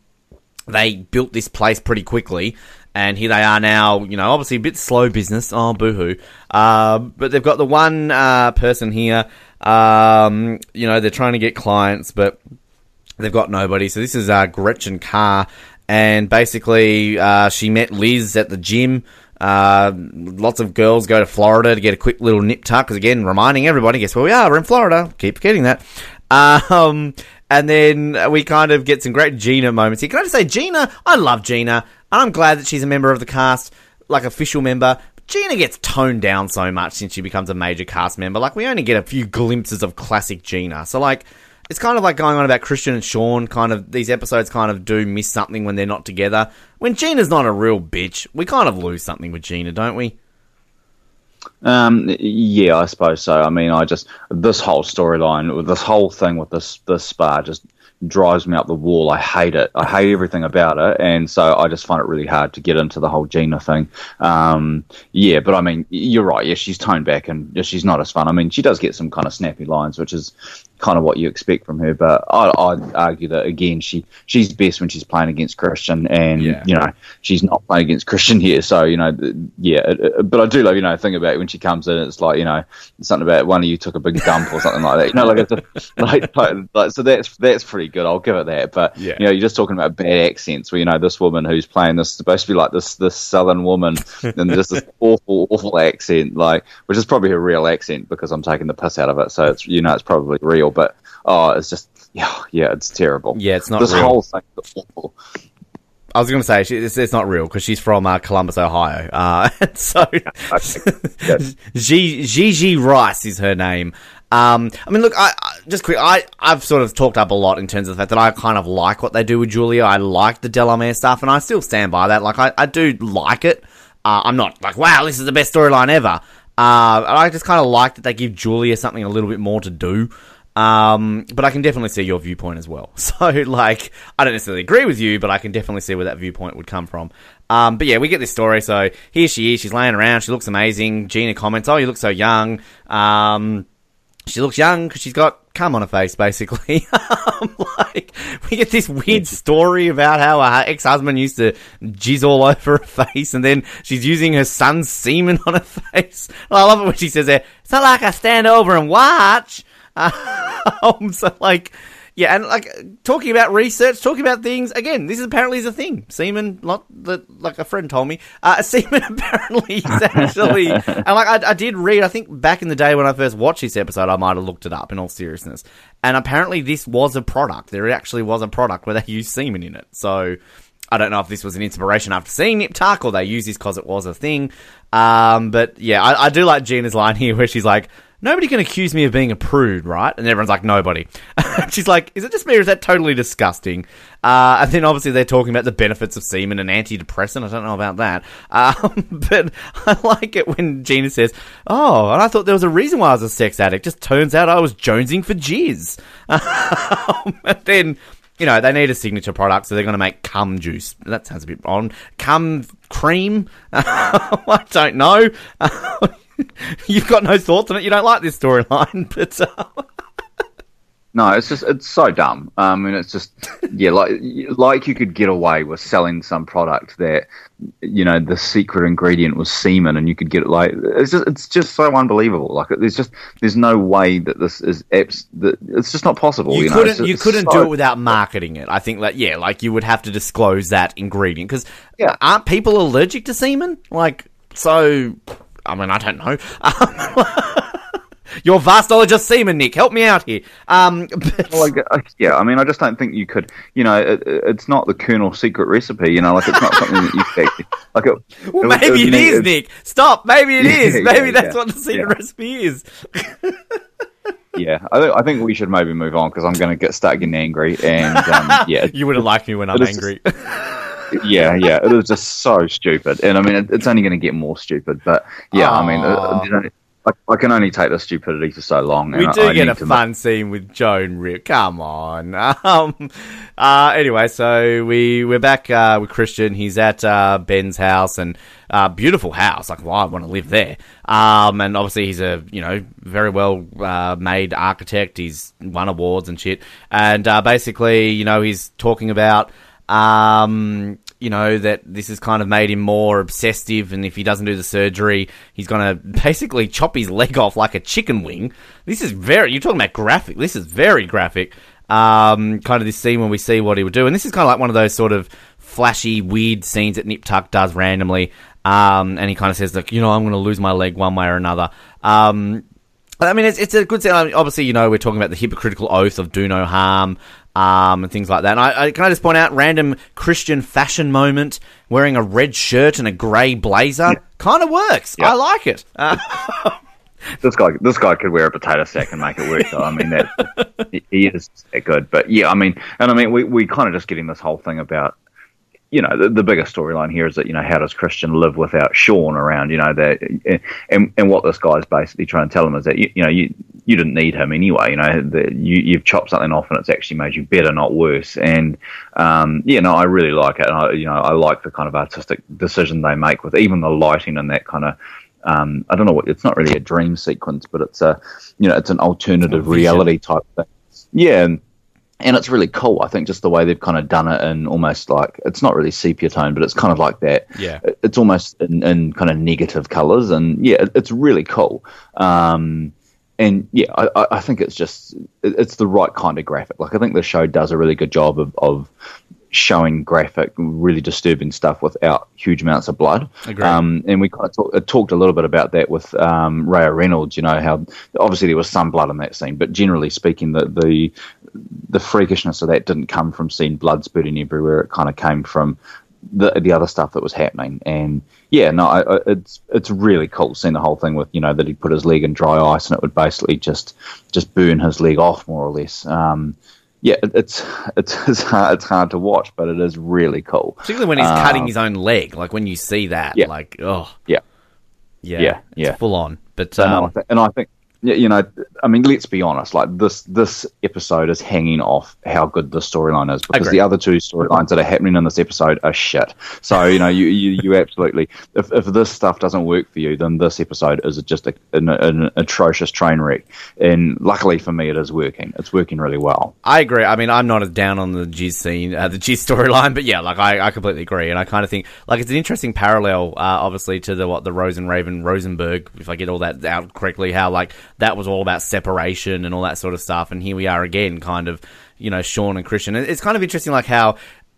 they built this place pretty quickly. And here they are now, you know, obviously a bit slow business. Oh, boohoo. Uh, but they've got the one uh, person here, um, you know, they're trying to get clients, but they've got nobody. So this is uh, Gretchen Carr, and basically uh, she met Liz at the gym. Uh, lots of girls go to Florida to get a quick little nip tuck. Because again, reminding everybody, guess where we are? We're in Florida. Keep forgetting that. <laughs> Um, and then we kind of get some great Gina moments here. Can I just say, Gina, I love Gina, and I'm glad that she's a member of the cast, like official member. Gina gets toned down so much since she becomes a major cast member. Like we only get a few glimpses of classic Gina. So like it's kind of like going on about Christian and Sean. Kind of these episodes kind of do miss something when they're not together. When Gina's not a real bitch, we kind of lose something with Gina, don't we? Um, yeah, I suppose so. I mean, I just this whole storyline, this whole thing with this this spa, just drives me up the wall. I hate it. I hate everything about it, and so I just find it really hard to get into the whole Gina thing. Um, yeah, but I mean, you're right. Yeah, she's toned back, and she's not as fun. I mean, she does get some kind of snappy lines, which is kind of what you expect from her. But I, I'd argue that again, she she's best when she's playing against Christian, and Yeah. you know she's not playing against Christian here. So you know, yeah. it- it- but I do love you know think about it when she comes in. It's like you know something about one of you took a big dump or something like that. You know, like it's a, <laughs> like, like, like so that's that's pretty good. I'll give it that. But Yeah. you know, you're just talking about bad accents. Where you know this woman who's playing this supposed to be like this this southern woman and just this <laughs> awful awful accent, like which is probably her real accent because I'm taking the piss out of it. So it's you know it's probably real, but oh, it's just yeah yeah it's terrible. Yeah, it's not this real. whole thing. is awful. I was going to say she, it's, it's not real because she's from uh, Columbus, Ohio. Uh, <laughs> so. Gigi <laughs> Rice is her name. Um, I mean, look, I, I just quick. I I've sort of talked up a lot in terms of the fact that I kind of like what they do with Julia. I like the Delamere stuff, and I still stand by that. Like, I, I do like it. Uh, I'm not like, wow, this is the best storyline ever. Uh, I just kind of like that they give Julia something a little bit more to do. Um, but I can definitely see your viewpoint as well. <laughs> So, like, I don't necessarily agree with you, but I can definitely see where that viewpoint would come from. Um, but yeah, we get this story. So here she is. She's laying around. She looks amazing. Gina comments, "Oh, you look so young." Um, she looks young because she's got cum on her face, basically. <laughs> um, like we get this weird story about how her ex-husband used to jizz all <laughs> over her face, and then she's using her son's semen on her face. I love it when she says that. It's not like I stand over and watch. Um, <laughs> so like, yeah, and like talking about research, talking about things. Again, this is apparently is a thing. Semen, not the, like a friend told me. Uh, <laughs> semen apparently is actually, <laughs> and like I, I did read. I think back in the day when I first watched this episode, I might have looked it up. In all seriousness, and apparently this was a product. There actually was a product where they used semen in it. So. I don't know if this was an inspiration after seeing Nip Tuck or they used this because it was a thing. Um, but yeah, I, I do like Gina's line here where she's like, Nobody can accuse me of being a prude, right? And everyone's like, nobody. <laughs> she's like, is it just me or is that totally disgusting? Uh, and then obviously they're talking about the benefits of semen and antidepressant. I don't know about that. Um, <laughs> but I like it when Gina says, oh, and I thought there was a reason why I was a sex addict. Just turns out I was jonesing for jizz. <laughs> Um, and then you know, they need a signature product, so they're going to make cum juice. That sounds a bit on. Cum cream? I don't know. <laughs> You've got no thoughts on it. You don't like this storyline, <laughs> but uh, No, it's just it's so dumb. I mean, it's just yeah, like like you could get away with selling some product that you know the secret ingredient was semen, and you could get it like it's just it's just so unbelievable. Like there's just there's no way that this is apps that it's just not possible. you, You, couldn't just you couldn't so- do it without marketing it. I think that yeah, like you would have to disclose that ingredient because Yeah. aren't people allergic to semen? Like so, I mean, I don't know. <laughs> Your vast knowledge of semen, Nick, help me out here. Um, <laughs> but, Well, yeah, I mean, I just don't think you could. You know, it, it's not the Colonel's secret recipe. You know, like it's not something that you <laughs> could like. It, well, it maybe it need- is, Nick. Stop. Maybe it Yeah, is. yeah, Maybe that's yeah, what the secret yeah. recipe is. Yeah, I think, I think we should maybe move on because I'm going to get start getting angry. And um, yeah, You wouldn't like me when I'm angry. Yeah, yeah, it was just so stupid. And I mean, it, it's only going to get more stupid. But yeah, I mean, uh, you know, I, I can only take the stupidity for so long. We do I, I get a fun scene with Joan Rip. Come on. <laughs> Um, uh, anyway, so we we're back uh, with Christian. He's at uh, Ben's house and uh, beautiful house. Like, well, I want to live there. Um, and obviously he's a you know very well uh, made architect. He's won awards and shit. And uh, basically, you know, he's talking about. Um, you know that this has kind of made him more obsessive, and if he doesn't do the surgery, he's gonna <laughs> basically chop his leg off like a chicken wing. This is very. You're talking about graphic. This is very graphic. Um, kind of this scene when we see what he would do, and this is kind of like one of those sort of flashy, weird scenes that Nip Tuck does randomly. Um, and he kind of says, "Look, you know, I'm going to lose my leg one way or another." Um, I mean, it's, it's a good scene. I mean, obviously, you know, we're talking about the hypocritical oath of do no harm um, and things like that. And I, I, can I just point out, random Christian fashion moment, wearing a red shirt and a grey blazer, kind of works. Yeah. I like it. Uh, this guy this guy could wear a potato sack and make it work. Though I mean that he- he is that good. But yeah, I mean, and I mean we we kind of just getting this whole thing about. You know, the, the biggest storyline here is that you know how does Christian live without Sean around? You know that, and and what this guy's basically trying to tell him is that you, you know you you didn't need him anyway. You know that you you've chopped something off and it's actually made you better, not worse. And um, yeah, no, I really like it. And I, you know, I like the kind of artistic decision they make with even the lighting and that kind of um, I don't know what it's not really a dream sequence, but it's a you know it's an alternative reality type thing. Yeah, and, and it's really cool. I think just the way they've kind of done it and almost like it's not really sepia tone, but it's kind of like that. Yeah. It's almost in, in kind of negative colors, and yeah, it's really cool. Um, and yeah, I, I- think it's just it's the right kind of graphic. Like I think the show does a really good job of, of showing graphic, really disturbing stuff without huge amounts of blood. Um, and we kind of talk, talked a little bit about that with um, Rhea Reynolds. You know how obviously there was some blood in that scene, but generally speaking, the the the freakishness of that didn't come from seeing blood spurting everywhere. It kind of came from the the other stuff that was happening. And yeah, no, I, I, it's it's really cool seeing the whole thing with you know that he put his leg in dry ice and it would basically just just burn his leg off more or less. Um, yeah, it, it's <laughs> it's it's hard, it's hard to watch, but it is really cool. Particularly when he's Um, cutting his own leg. Like when you see that, Yeah. like oh Yeah. yeah, Yeah, it's yeah. full on. But So, no, I um, and I think, you know, I mean, let's be honest. Like this, this episode is hanging off how good the storyline is because the other two storylines that are happening in this episode are shit. So you know, you you, you absolutely, if if this stuff doesn't work for you, then this episode is just a, an, an atrocious train wreck. And luckily for me, it is working. It's working really well. I agree. I mean, I'm not as down on the G scene, uh, the Jizz <laughs> storyline, but yeah, like I, I completely agree, and I kind of think like it's an interesting parallel, uh, obviously, to the what the Rosen Raven Rosenberg, if I get all that out correctly, how like that was all about separation and all that sort of stuff, and here we are again, kind of, you know, Sean and Christian. It's kind of interesting, like how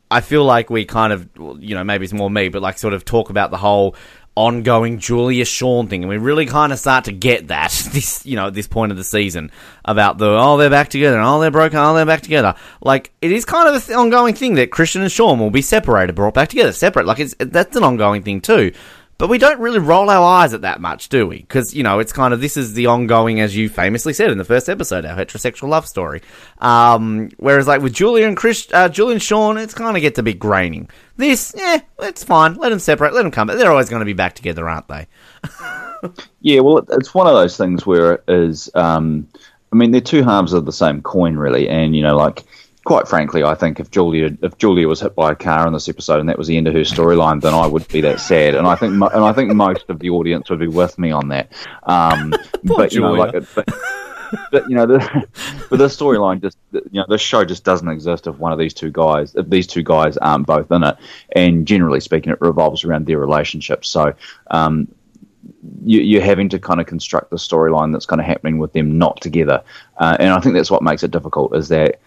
I feel like we kind of, you know, maybe it's more me, but like sort of talk about the whole ongoing Julia Sean thing, and we really kind of start to get that <laughs> this, you know, at this point of the season about the oh they're back together, and oh they're broken, oh they're back together. Like it is kind of an ongoing thing that Christian and Sean will be separated, brought back together, separate. Like it's that's an ongoing thing too. But we don't really roll our eyes at that much, do we? Because you know it's kind of this is the ongoing, as you famously said in the first episode, our heterosexual love story. Um, whereas like with Julia and Chris, uh, Sean, it's kind of gets a bit graining. This, yeah, it's fine. Let them separate. Let them come. They're always going to be back together, aren't they? <laughs> Yeah, well, it's one of those things where it is. Um, I mean, they're two halves of the same coin, really. And you know, like quite frankly, I think if Julia if Julia was hit by a car in this episode and that was the end of her storyline, then I would be that sad. And I think mo- and I think most of the audience would be with me on that. Um, <laughs> but you know, like. it- But, but you know, the, but the storyline just you know the show just doesn't exist if one of these two guys if these two guys aren't both in it, and generally speaking, it revolves around their relationship. So um, you, you're having to kind of construct the storyline that's kind of happening with them not together, uh, and I think that's what makes it difficult. Is that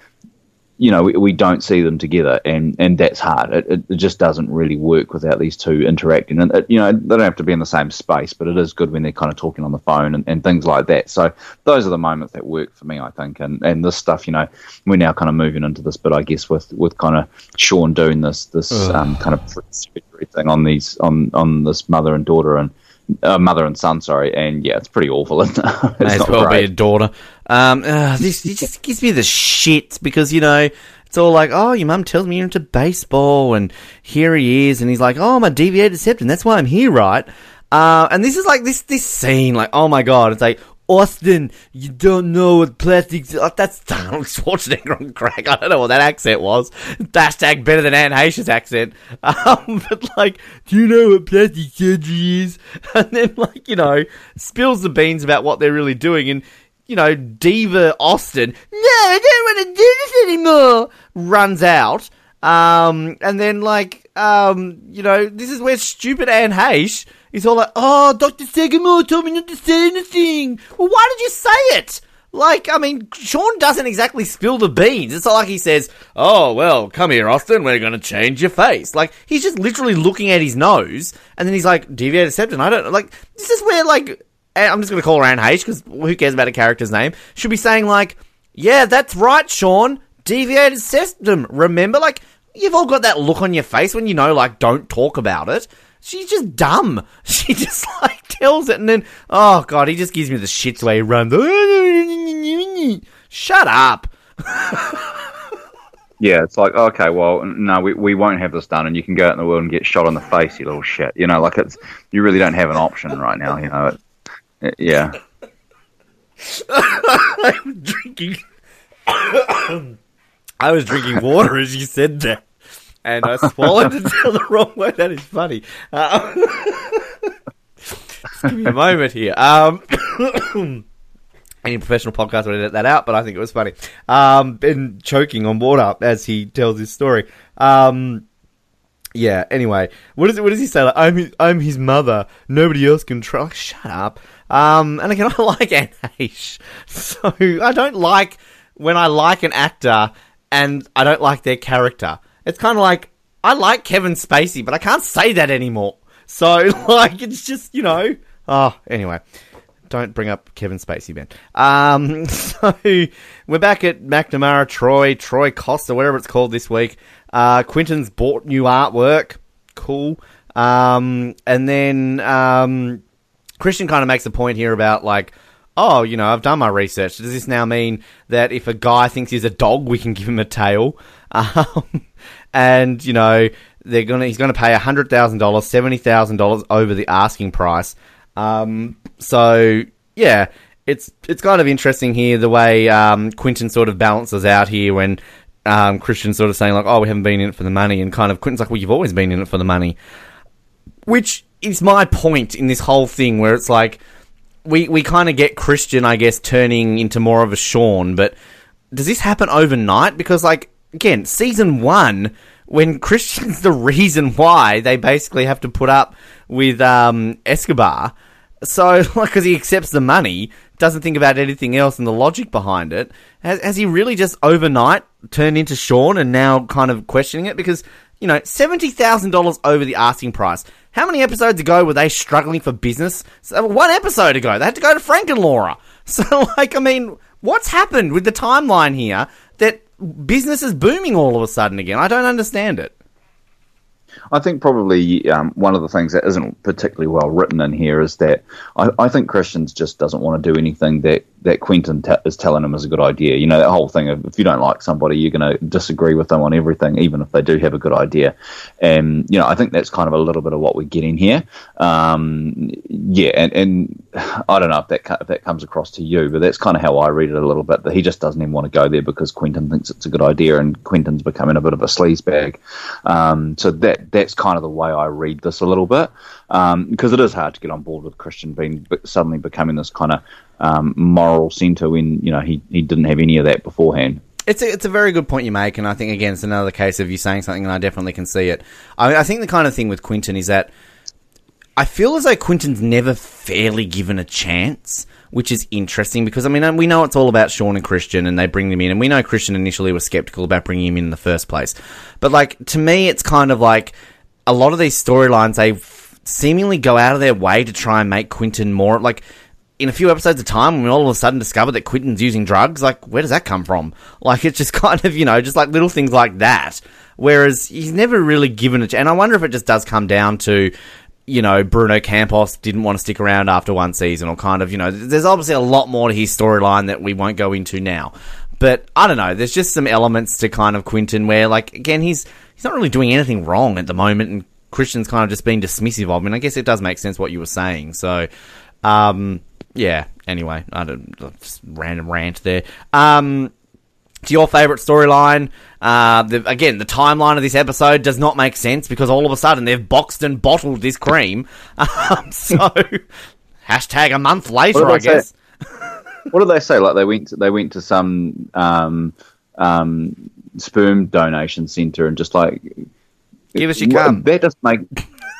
you know we, we don't see them together, and, and that's hard. It, it, just doesn't really work without these two interacting, and it, you know they don't have to be in the same space, but it is good when they're kind of talking on the phone and, and things like that. So those are the moments that work for me, I think, and and this stuff, you know, we're now kind of moving into this but I guess, with with kind of Sean doing this this um, kind of surgery thing on these on on this mother and daughter and. Uh, mother and son, sorry, and yeah, it's pretty awful. Isn't it? <laughs> It's May as well great. be a daughter. Um, uh, this <laughs> it just gives me the shit because you know it's all like, oh, your mum tells me you're into baseball, and here he is, and he's like, oh, my deviated septum, that's why I'm here, right? Uh, and this is like this this scene, like, oh my god, it's like. Austin, you don't know what plastic. Oh, that's <laughs> Arnold Schwarzenegger on crack. I don't know what that accent was. Hashtag better than Anne Heche's accent. <laughs> Um, but like, do you know what plastic surgery is? And then like, you know, spills the beans about what they're really doing, and you know, Diva Austin, no, I don't want to do this anymore, runs out. Um, and then like, um, you know, this is where stupid Anne Heche is all like, oh, Dr. Sagamore told me not to say anything. Well, why did you say it? Like, I mean, Sean doesn't exactly spill the beans. It's not like he says, oh, well, come here, Austin, we're going to change your face. Like, he's just literally looking at his nose, and then he's like, deviated septum. I don't, like, this is where, like, I'm just going to call her Anne Heche because who cares about a character's name? Should be saying like, "Yeah, that's right, Sean. Deviated septum. Remember, like you've all got that look on your face when you know, like, don't talk about it." She's just dumb. <laughs> She just like tells it, and then oh god, he just gives me the shits where he runs. <laughs> Shut up. <laughs> Yeah, it's like okay, well, no, we, we won't have this done, and you can go out in the world and get shot on the face, you little shit. You know, like it's you really don't have an option right now. You know, it- yeah, <laughs> I was drinking. <coughs> I was drinking water as you said that, and I swallowed it down <laughs> the wrong way. That is funny. Uh, <laughs> give me a moment here. Um, <coughs> any professional podcast would edit that out, but I think it was funny. Um, Ben choking on water as he tells his story. Um, yeah. Anyway, what does what does he say? Like, I'm his, I'm his mother. Nobody else can try. Shut up. Um, and again, <laughs> I like Anne Heche, so I don't like when I like an actor and I don't like their character. It's kind of like I like Kevin Spacey, but I can't say that anymore. So <laughs> like, it's just you know. Oh, anyway. Don't bring up Kevin Spacey, Ben. Um, <laughs> so we're back at McNamara, Troy, Troy Costa, whatever it's called this week. Uh, Quentin's bought new artwork. Cool. Um, and then um, Christian kind of makes a point here about like, oh, you know, I've done my research. Does this now mean that if a guy thinks he's a dog, we can give him a tail? <laughs> Um, and you know, they're gonna he's gonna pay hundred thousand dollars, seventy thousand dollars over the asking price. Um, so yeah, it's it's kind of interesting here the way um, Quentin sort of balances out here when um, Christian's sort of saying like, "Oh, we haven't been in it for the money," and kind of Quentin's like, "Well, you've always been in it for the money," which is my point in this whole thing, where it's like we we kind of get Christian, I guess, turning into more of a Sean, but does this happen overnight? Because like again, season one, when <laughs> Christian's the reason why they basically have to put up with um, Escobar. So, <laughs> like, because he accepts the money, doesn't think about anything else and the logic behind it, has, has he really just overnight turned into Sean and now kind of questioning it? Because, you know, $70,000 over the asking price. How many episodes ago were they struggling for business? So, one episode ago, they had to go to Frank and Laura. <laughs> So, like, I mean, what's happened with the timeline here that business is booming all of a sudden again? I don't understand it. I think probably um, one of the things that isn't particularly well written in here is that I, I think Christians just doesn't want to do anything that that Quentin t- is telling him is a good idea. You know that whole thing of if you don't like somebody, you're going to disagree with them on everything, even if they do have a good idea. And you know I think that's kind of a little bit of what we're getting here. Um, yeah, and, and <sighs> I don't know if that if that comes across to you, but that's kind of how I read it a little bit. That he just doesn't even want to go there because Quentin thinks it's a good idea, and Quentin's becoming a bit of a sleazebag. Um, so that that's kind of the way I read this a little bit because um, it is hard to get on board with Christian being suddenly becoming this kind of um, moral centre when you know he, he didn't have any of that beforehand. It's a, it's a very good point you make, and I think again it's another case of you saying something, and I definitely can see it. I, I think the kind of thing with Quentin is that I feel as though Quentin's never fairly given a chance, which is interesting because I mean we know it's all about Sean and Christian, and they bring them in, and we know Christian initially was skeptical about bringing him in in the first place, but like to me, it's kind of like a lot of these storylines they seemingly go out of their way to try and make Quentin more like in a few episodes of time we all of a sudden discover that Quentin's using drugs, like, where does that come from? <laughs> Like, it's just <laughs> kind of, you know, just like little things like that. Whereas he's never really given it, and I wonder if it just does come down to, you know, Bruno Campos didn't want to stick around after one season, or kind of, you know, there's obviously a lot more to his storyline that we won't go into now. But I don't know, there's just some elements to kind of Quentin where, like, again, he's he's not really doing anything wrong at the moment, and Christian's kind of just being dismissive of him. And I guess it does make sense what you were saying. So, um, yeah. Anyway, I don't just random rant there. Um, to your favorite storyline, uh, the, again, the timeline of this episode does not make sense because all of a sudden they've boxed and bottled this cream. <laughs> Um, so, <laughs> hashtag a month later, I guess. <laughs> what did they say? Like they went, to, they went to some um, um, sperm donation center and just like give us your cum. That doesn't make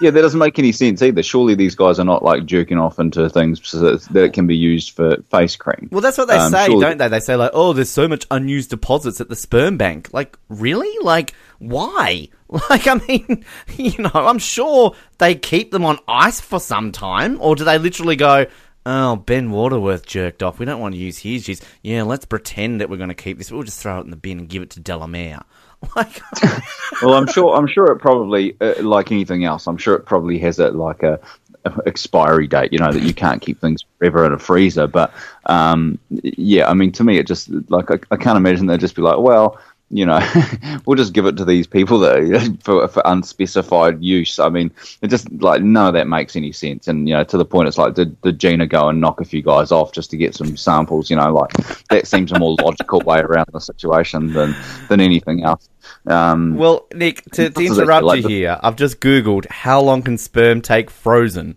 yeah, that doesn't make any sense either. Surely these guys are not like jerking off into things so that, it can be used for face cream. Well, that's what they um, say, don't they? They say like, "Oh, there's so much unused deposits at the sperm bank." Like, really? Like, why? <laughs> Like, I mean, <laughs> you know, I'm sure they keep them on ice for some time, or do they literally go? Oh, Ben Waterworth jerked off. We don't want to use his juice. Yeah, let's pretend that we're going to keep this. We'll just throw it in the bin and give it to Delamere. <laughs> Like, <laughs> well, I'm sure. I'm sure it probably, uh, like anything else, I'm sure it probably has a like a, a, expiry date. You know that you can't keep things forever in a freezer. But um, yeah, I mean, to me, it just like I, I can't imagine they'd just be like, well, you know, <laughs> we'll just give it to these people that <laughs> for, for unspecified use. I mean, it just like none of that makes any sense. And you know, to the point, it's like did, did Gina go and knock a few guys off just to get some samples? You know, like that seems a more <laughs> logical way around the situation than than anything else. Um, well, Nick, to, to interrupt you here, I've just googled how long can sperm take frozen.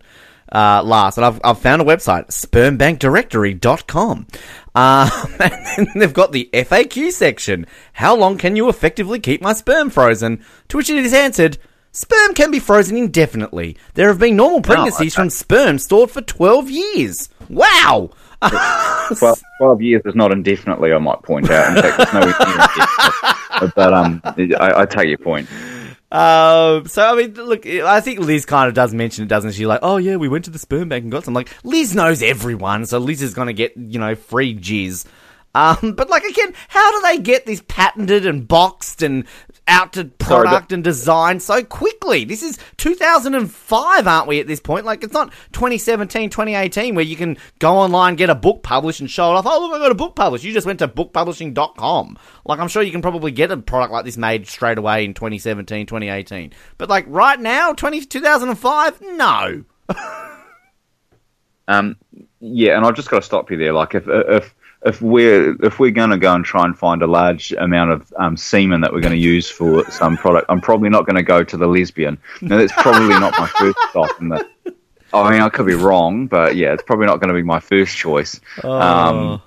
Uh, last, and I've, I've found a website, spermbankdirectory.com. Uh, <laughs> and then they've got the FAQ section. How long can you effectively keep my sperm frozen? To which it is answered, sperm can be frozen indefinitely. There have been normal pregnancies okay. from sperm stored for 12 years. Wow! <laughs> Well, 12 years is not indefinitely, I might point out. In fact, near indefinite. <laughs> But um, I, I take your point. Um, so I mean, look, I think Liz kind of does mention it, doesn't she? Like, oh yeah, we went to the sperm bank and got some. Like, Liz knows everyone, so Liz is gonna get you know free jizz. Um, but like again, how do they get this patented and boxed and out to Sorry, product and design so quickly? This is 2005, aren't we? At this point, like it's not 2017, 2018, where you can go online, get a book published, and show it off. Oh look, I got a book published. You just went to bookpublishing.com. Like I'm sure you can probably get a product like this made straight away in 2017, 2018. But like right now, 20, 2005, no. <laughs> Um, yeah, and I've just got to stop you there. Like, if if if we're if we're going to go and try and find a large amount of um, semen that we're going to use for some product, I'm probably not going to go to the lesbian. Now, that's probably not my first stop. In the, I mean, I could be wrong, but yeah, it's probably not going to be my first choice. Um,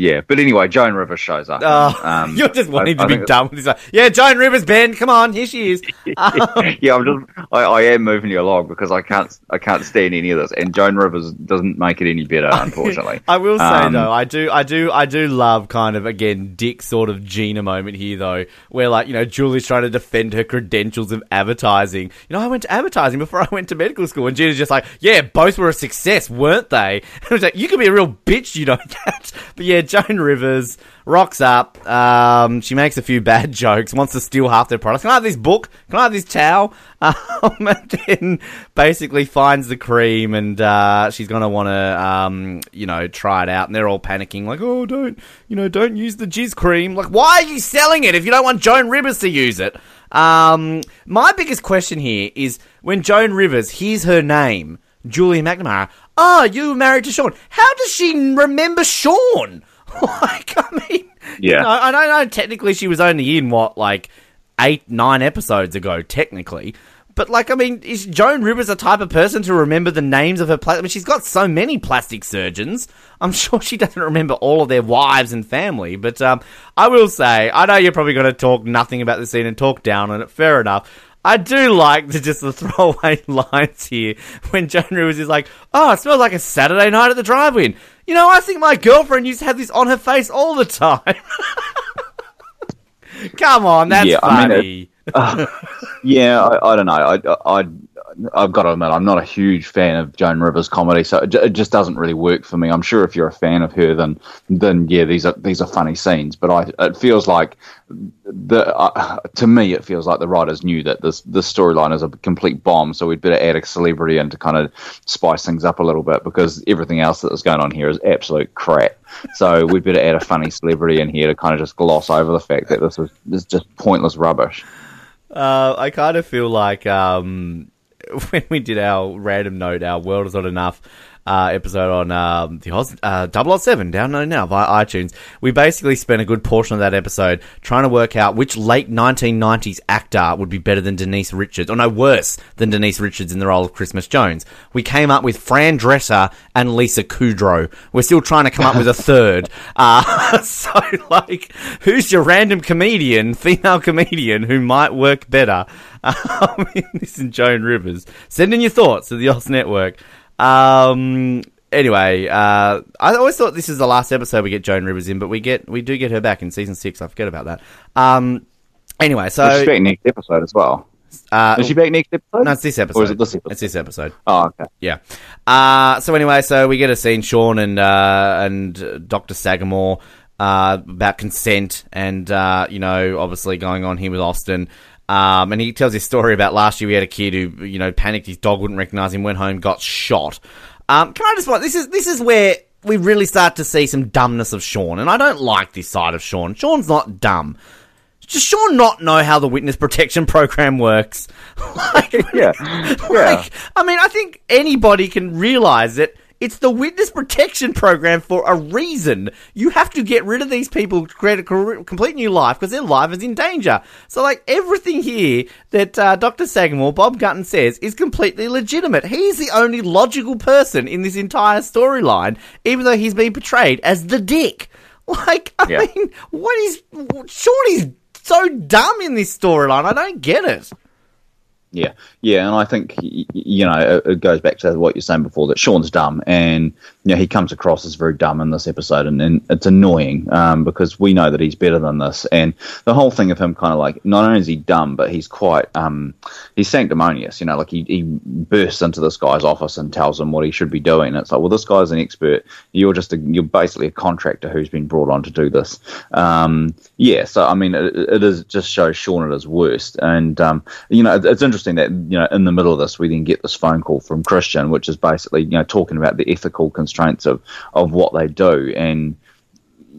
yeah, but anyway, Joan Rivers shows up. Oh, Um, <laughs> you're just wanting I- to I be done with this. Like, yeah, Joan Rivers, Ben, come on, here she is. <laughs> <laughs> yeah, I'm just I, I am moving you along because I can't I can't stand any of this, and Joan Rivers doesn't make it any better, unfortunately. I will say Um, though, I do, I do, I do love kind of again Dick sort of Gina moment here though, where like you know Julie's trying to defend her credentials of advertising. You know, I went to advertising before I went to medical school, and Gina's just like, yeah, both were a success, weren't they? And I was like, you could be a real bitch, you know that. But yeah, Joan Rivers rocks up. Um, she makes a few bad <laughs> jokes, wants to steal half their products. Can I have this book? Can I have this towel? <laughs> Um, and then basically finds the cream, and uh, she's gonna want to, um, you know, try it out. And they're all panicking, like, "Oh, don't, you know, don't use the jizz cream." Like, why are you selling it if you don't want Joan Rivers to use it? Um, my biggest question here is when Joan Rivers hears her name, Julia McNamara. Oh, you married to Sean. How does she remember Sean? <laughs> like, I mean, Yeah. you know, I don't know. Technically, she was only in what, like eight, nine episodes ago, technically. But like, I mean, is Joan Rivers the type of person to remember the names of her? Pla- I mean, she's got so many plastic surgeons. I'm <laughs> sure she doesn't remember all of their wives and family. But um, I will say, I know you're probably going to talk nothing about the scene and talk down on it. Fair enough. I do like the just the <laughs> throwaway lines here when Joan Rivers is like, "Oh, it smells like a Saturday night at the drive-in." You know, I think my girlfriend used to have this on her face all the time. <laughs> Come on, that's Yeah, I mean, funny. <laughs> Yeah, I, I don't know. I, I, I've got to admit, I'm not a huge fan of Joan Rivers comedy, so it, ju- it just doesn't really work for me. I'm sure if you're a fan of her, then then yeah, these are these are funny scenes. But I, it feels like the uh, to me, it feels like the writers knew that this this storyline is a complete bomb, so we'd better add a celebrity in to kind of spice things up a little bit because everything else that is going on here is absolute crap. So we'd better add a funny celebrity in here to kind of just gloss over the fact that this is this is just pointless rubbish. Uh, I kind of feel like um, <laughs> when we did our random note, our world is not enough uh, episode on um, the Oz, uh, 007, download now via iTunes. We basically spent a good portion of that episode trying to work out which late 1990s actor would be better than Denise Richards, or no, worse than Denise Richards in the role of Christmas Jones. We came up with Fran Drescher and Lisa Kudrow. We're still trying to come up with a third. <laughs> Uh, <laughs> so, like, who's your random comedian, female comedian, who might work better? <laughs> Um, this and Joan Rivers. Send in your thoughts to the Oz Network. Um, anyway, uh, I always thought this is the last episode we get Joan Rivers in, but we get we do get her back in season six. I forget about that. Um, anyway, so She's back next episode as well. uh, Is she back next episode? no, it's this episode. Or is it this episode? It's this episode. Oh, okay. Yeah. Uh, so anyway, so we get a scene Sean and uh, and Doctor Sagamore uh, about consent, and uh, you know, obviously going on here with Austin. Um, and he tells his story about last year we had a kid who you know panicked, his dog wouldn't recognize him, went home, got shot. Um, can I just this is this is where we really start to see some dumbness of Sean, and I don't like this side of Sean. Sean's not dumb. Does Sean not know how the witness <laughs> protection program works? <laughs> like, Yeah. <laughs> Yeah. like, I mean, I think anybody can realize that It's the witness protection program for a reason. You have to get rid of these people, to create a complete new life because their life is in danger. So, like, everything here that uh, Dr. Sagamore, Bob Gunton says is completely legitimate. He's the only logical person in this entire storyline, even though he's being portrayed as the dick. <laughs> Like, I yeah. mean, what is. Shorty's so dumb in this storyline. I don't get it. Yeah, yeah, and I think you know it goes back to what you're saying before that Sean's dumb, and you know he comes across as very dumb in this episode, and, and it's annoying um, because we know that he's better than this, and the whole thing of him kind of like not only is he dumb, but he's quite um, he's sanctimonious, you know, like he, he bursts into this guy's office and tells him what he should be doing. It's like, well, this guy's an expert, you're just a, you're basically a contractor who's been brought on to do this. Um, yeah, so I mean, it, it is just shows Sean at his worst, and um, you know, it's interesting that you know in the middle of this we then get this phone call from Christian, which is basically you know talking about the ethical constraints of of what they do and.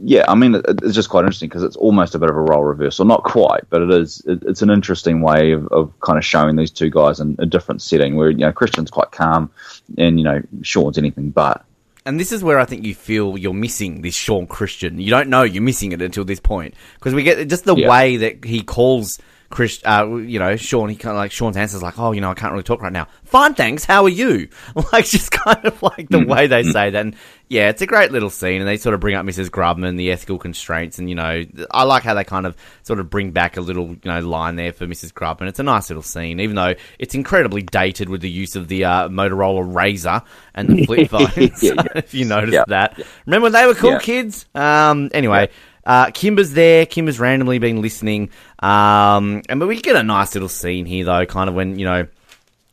Yeah, I mean it's just quite interesting because it's almost a bit of a role reversal, not quite, but it is. It's an interesting way of, of kind of showing these two guys in a different setting where you know Christian's quite calm, and you know Sean's anything but and this is where I think you feel you're missing this Sean Christian. You don't know you're missing it until this point because we get just the yeah. way that he calls Chris, uh, you know, Sean, he kind of like Sean's answer's like, oh, you know, I can't really talk right now. Fine, thanks. How are you? <laughs> Like, just kind of like the way they say that. And yeah, it's a great little scene, and they sort of bring up Mrs. Grubman, the ethical constraints, and you know, I like how they kind of sort of bring back a little, you know, line there for Mrs. Grubman. It's a nice little scene, even though it's incredibly dated with the use of the uh, Motorola Razr and the flip <laughs> phone. <laughs> yeah, yeah. if you noticed yeah. that, remember when they were cool kids? Um, anyway. Uh, Kimber's there. Kimber's randomly been listening. Um, and but we get a nice little scene here though, kind of when you know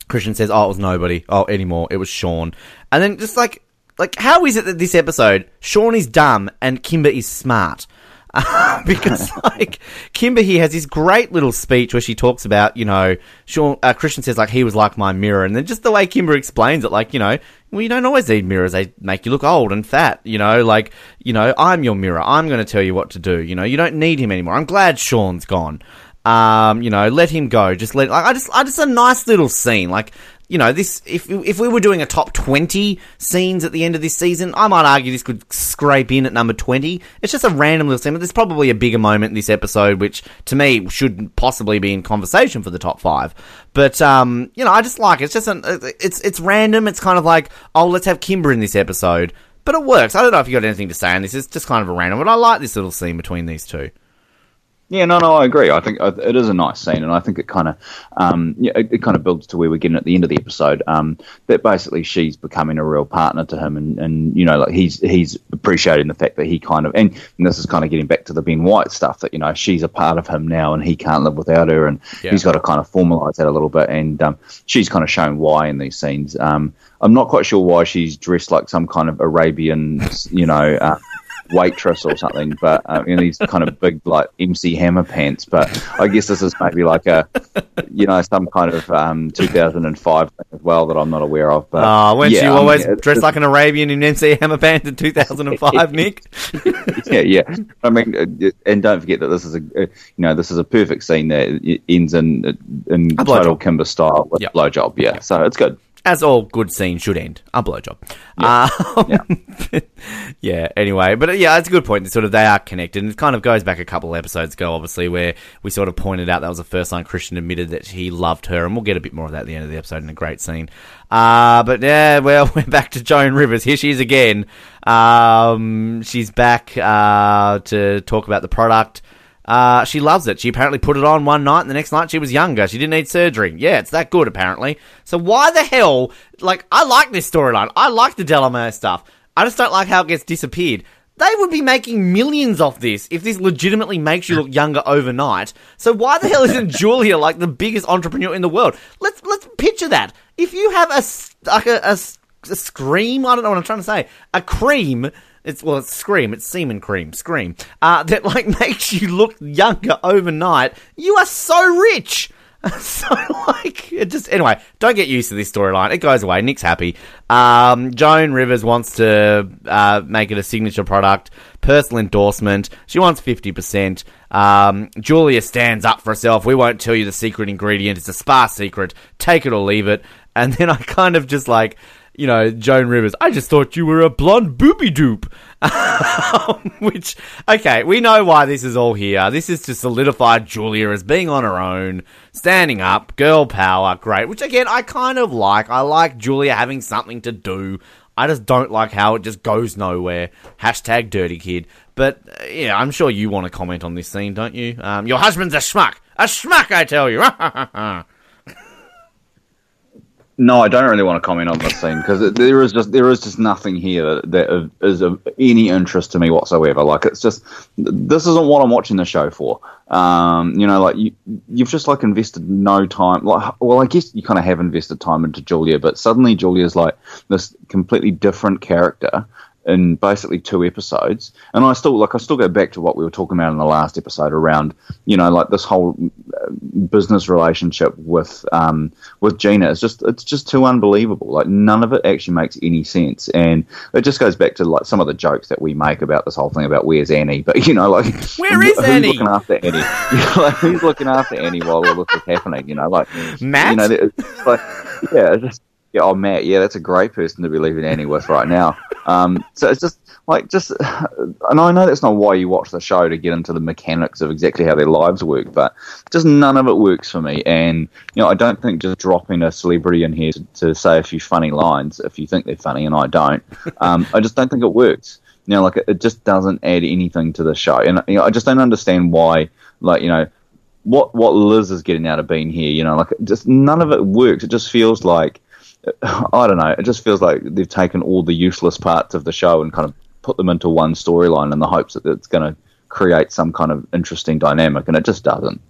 Christian says, "Oh, it was nobody. Oh, anymore. It was Sean." And then just like, like, how is it that this episode Sean is dumb and Kimber is smart? <laughs> because <laughs> like Kimber here has this great little speech where she talks about you know Sean uh, Christian says like he was like my mirror and then just the way Kimber explains it like you know well you don't always need mirrors they make you look old and fat you know like you know I'm your mirror I'm going to tell you what to do you know you don't need him anymore I'm glad Sean's gone um, you know, let him go. Just let. Like, I just, I just a nice little scene. Like, you know, this if if we were doing a top twenty scenes at the end of this season, I might argue this could scrape in at number twenty. It's just a random little scene, but there's probably a bigger moment in this episode, which to me should possibly be in conversation for the top five. But um, you know, I just like it. It's just an, it's it's random. It's kind of like, oh, let's have Kimber in this episode, but it works. I don't know if you got anything to say on this. It's just kind of a random, but I like this little scene between these two. Yeah, no, no, I agree. I think uh, it is a nice scene, and I think it kind of, um, yeah, it, it, kind of builds to where we're getting at the end of the episode. Um, that basically she's becoming a real partner to him, and, and you know, like he's he's appreciating the fact that he kind of, and, and, this is kind of getting back to the Ben White stuff that you know she's a part of him now, and he can't live without her, and yeah. he's got to kind of formalize that a little bit, and um, she's kind of shown why in these scenes. Um, I'm not quite sure why she's dressed like some kind of Arabian, you know. Uh, waitress or something, but um, in these kind of big like MC Hammer pants. But I guess this is maybe like a, you know, some kind of um, 2005 thing as well that I'm not aware of. But oh, weren't yeah, you always mean, dressed like an Arabian in MC Hammer pants in 2005, Nick? <laughs> yeah, yeah. I mean, uh, and don't forget that this is a, uh, you know, this is a perfect scene that ends in in total Kimber style with blowjob. Yeah, so it's good as all good scenes should end, a blowjob. Yeah. Um, yeah. <laughs> yeah. Anyway, but uh, yeah, it's a good point. Sort of they are connected, and it kind of goes back a couple of episodes ago, obviously, where we sort of pointed out that was the first time Christian admitted that he loved her, and we'll get a bit more of that at the end of the episode in a great scene. Uh, but yeah, <laughs> well, we're back to Joan Rivers. Here she is again. Um, she's back uh, to talk about the product. Uh, she loves it. She apparently put it on one night, and the next night she was younger. She didn't need surgery. Yeah, it's that good, apparently. So why the hell? Like, I like this storyline. I like the Delamere stuff. I just don't like how it gets disappeared. They would be making millions off this if this legitimately makes you look younger overnight. So why the hell isn't <laughs> Julia like the biggest entrepreneur in the world? Let's let's picture that. If you have a like a, a, a scream, I don't know what I'm trying to say, a cream it's well, it's Scream. It's semen cream. Scream. Uh, <laughs> that like makes you look younger overnight. You are so rich. <laughs> so like it just anyway don't get used to this storyline it goes away nick's happy um, joan rivers wants to uh, make it a signature product personal endorsement she wants 50% um, julia stands up for herself we won't tell you the secret ingredient it's a spa secret take it or leave it and then i kind of just like you know, Joan Rivers, I just thought you were a blonde booby doop. <laughs> Which, okay, we know why this is all here. This is to solidify Julia as being on her own, standing up, girl power, great. Which again, I kind of like. I like Julia having something to do. I just don't like how it just goes nowhere. Hashtag dirty kid. But uh, yeah, I'm sure you want to comment on this scene, don't you? Um, your husband's a schmuck. A schmuck, I tell you. <laughs> No, I don't really want to comment on this scene because there is just there is just nothing here that is of any interest to me whatsoever. Like it's just this isn't what I'm watching the show for. Um, you know, like you you've just like invested no time. Like, well, I guess you kind of have invested time into Julia, but suddenly Julia's like this completely different character in basically two episodes. And I still like I still go back to what we were talking about in the last episode around you know like this whole uh, business relationship with um, with Gina. It's just it's just too unbelievable. Like none of it actually makes any sense, and it just goes back to like some of the jokes that we make about this whole thing about where's Annie. But you know like where is who's Annie? looking after Annie? you <laughs> know, like, who's looking after Annie while all this is happening? You know like Matt. You know it's like yeah. Just, yeah, oh Matt, yeah, that's a great person to be leaving Annie with right now. Um, so it's just like just, <sighs> and I know that's not why you watch the show to get into the mechanics of exactly how their lives work, but just none of it works for me. And you know, I don't think just dropping a celebrity in here to, to say a few funny lines, if you think they're funny and I don't, um, I just don't think it works. You know, like it, it just doesn't add anything to the show, and you know, I just don't understand why, like you know what what Liz is getting out of being here. You know, like just none of it works. It just feels like I don't know. It just feels like they've taken all the useless parts of the show and kind of put them into one storyline in the hopes that it's going to create some kind of interesting dynamic, and it just doesn't.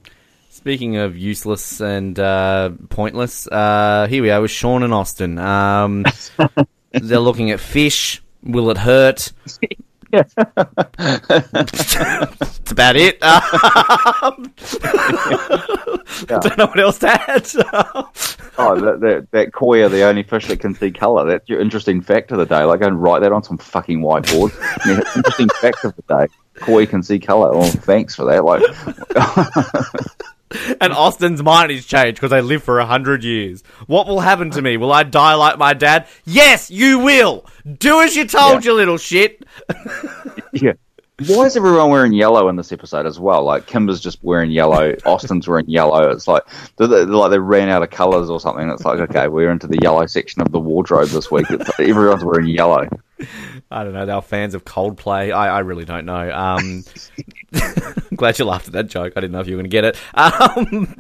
Speaking of useless and uh, pointless, uh, here we are with Sean and Austin. Um, <laughs> they're looking at fish. Will it hurt? <laughs> <laughs> That's about it. Um, yeah. <laughs> Don't know what else to add. <laughs> oh, that, that, that koi are the only fish that can see colour. That's your interesting fact of the day. Like, go and write that on some fucking whiteboard. interesting fact of the day. Koi can see colour. Well, thanks for that. Like, <laughs> and Austin's mind is changed because they live for a hundred years. What will happen to me? Will I die like my dad? Yes, you will. Do as you told, yeah. you little shit. <laughs> yeah. Why is everyone wearing yellow in this episode as well? Like Kimber's just wearing yellow, Austin's wearing yellow. It's like they, like they ran out of colours or something. It's like okay, we're into the yellow section of the wardrobe this week. It's, everyone's wearing yellow. I don't know. They're fans of Coldplay. I, I really don't know. Um, <laughs> glad you laughed at that joke. I didn't know if you were going to get it. Um,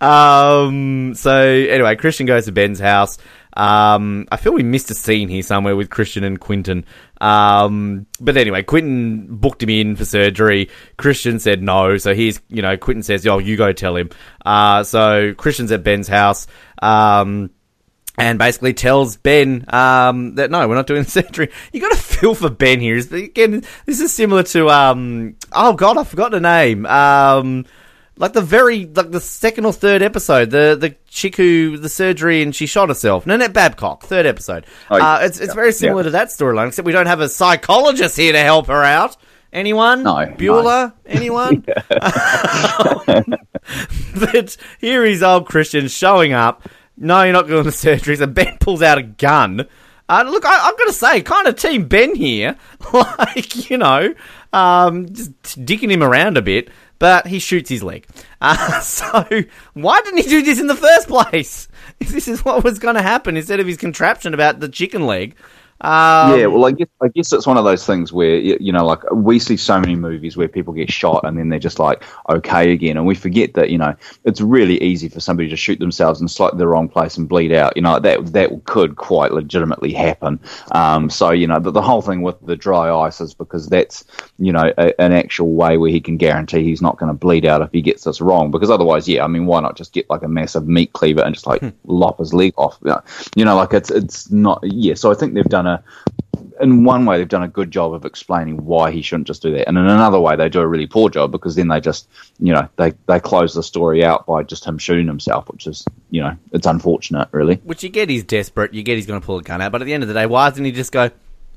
<laughs> um, so anyway, Christian goes to Ben's house. Um, I feel we missed a scene here somewhere with Christian and Quentin. Um, but anyway, Quentin booked him in for surgery. Christian said no, so he's, you know, Quentin says, "Yo, you go tell him." Uh, so Christian's at Ben's house. Um, and basically tells Ben um, that no, we're not doing the surgery. <laughs> You got to feel for Ben here. Again, this is similar to um, oh god, I forgot the name. Um, like the very like the second or third episode, the the chick who the surgery and she shot herself. Nanette Babcock, third episode. Oh, uh, it's it's yeah, very similar yeah. to that storyline, except we don't have a psychologist here to help her out. Anyone? No. Bueller? No. <laughs> Anyone? <laughs> but here he's old Christian showing up no, you're not doing the surgery. So Ben pulls out a gun. Uh, look, I, have got to say, kind of Team Ben here. <laughs> like, you know, um, just dicking him around a bit, but he shoots his leg. <laughs> Uh, so, why didn't he do this in the first place? If <laughs> this is what was going to happen instead of his contraption about the chicken leg, um, yeah, well, I guess I guess it's one of those things where you know, like we see so many movies where people get shot and then they're just like okay again, and we forget that you know it's really easy for somebody to shoot themselves in slightly the wrong place and bleed out. You know that that could quite legitimately happen. Um, so you know, the, the whole thing with the dry ice is because that's you know a, an actual way where he can guarantee he's not going to bleed out if he gets this wrong. Because otherwise, yeah, I mean, why not just get like a massive meat cleaver and just like hmm. lop his leg off? You know, like it's it's not yeah. So I think they've done done a in one way they've done a good job of explaining why he shouldn't just do that. And in another way they do a really poor job because then they just you know they they close the story out by just him shooting himself which is you know it's unfortunate really. Which you get he's desperate. You get he's going to pull a gun out. But at the end of the day why doesn't he just go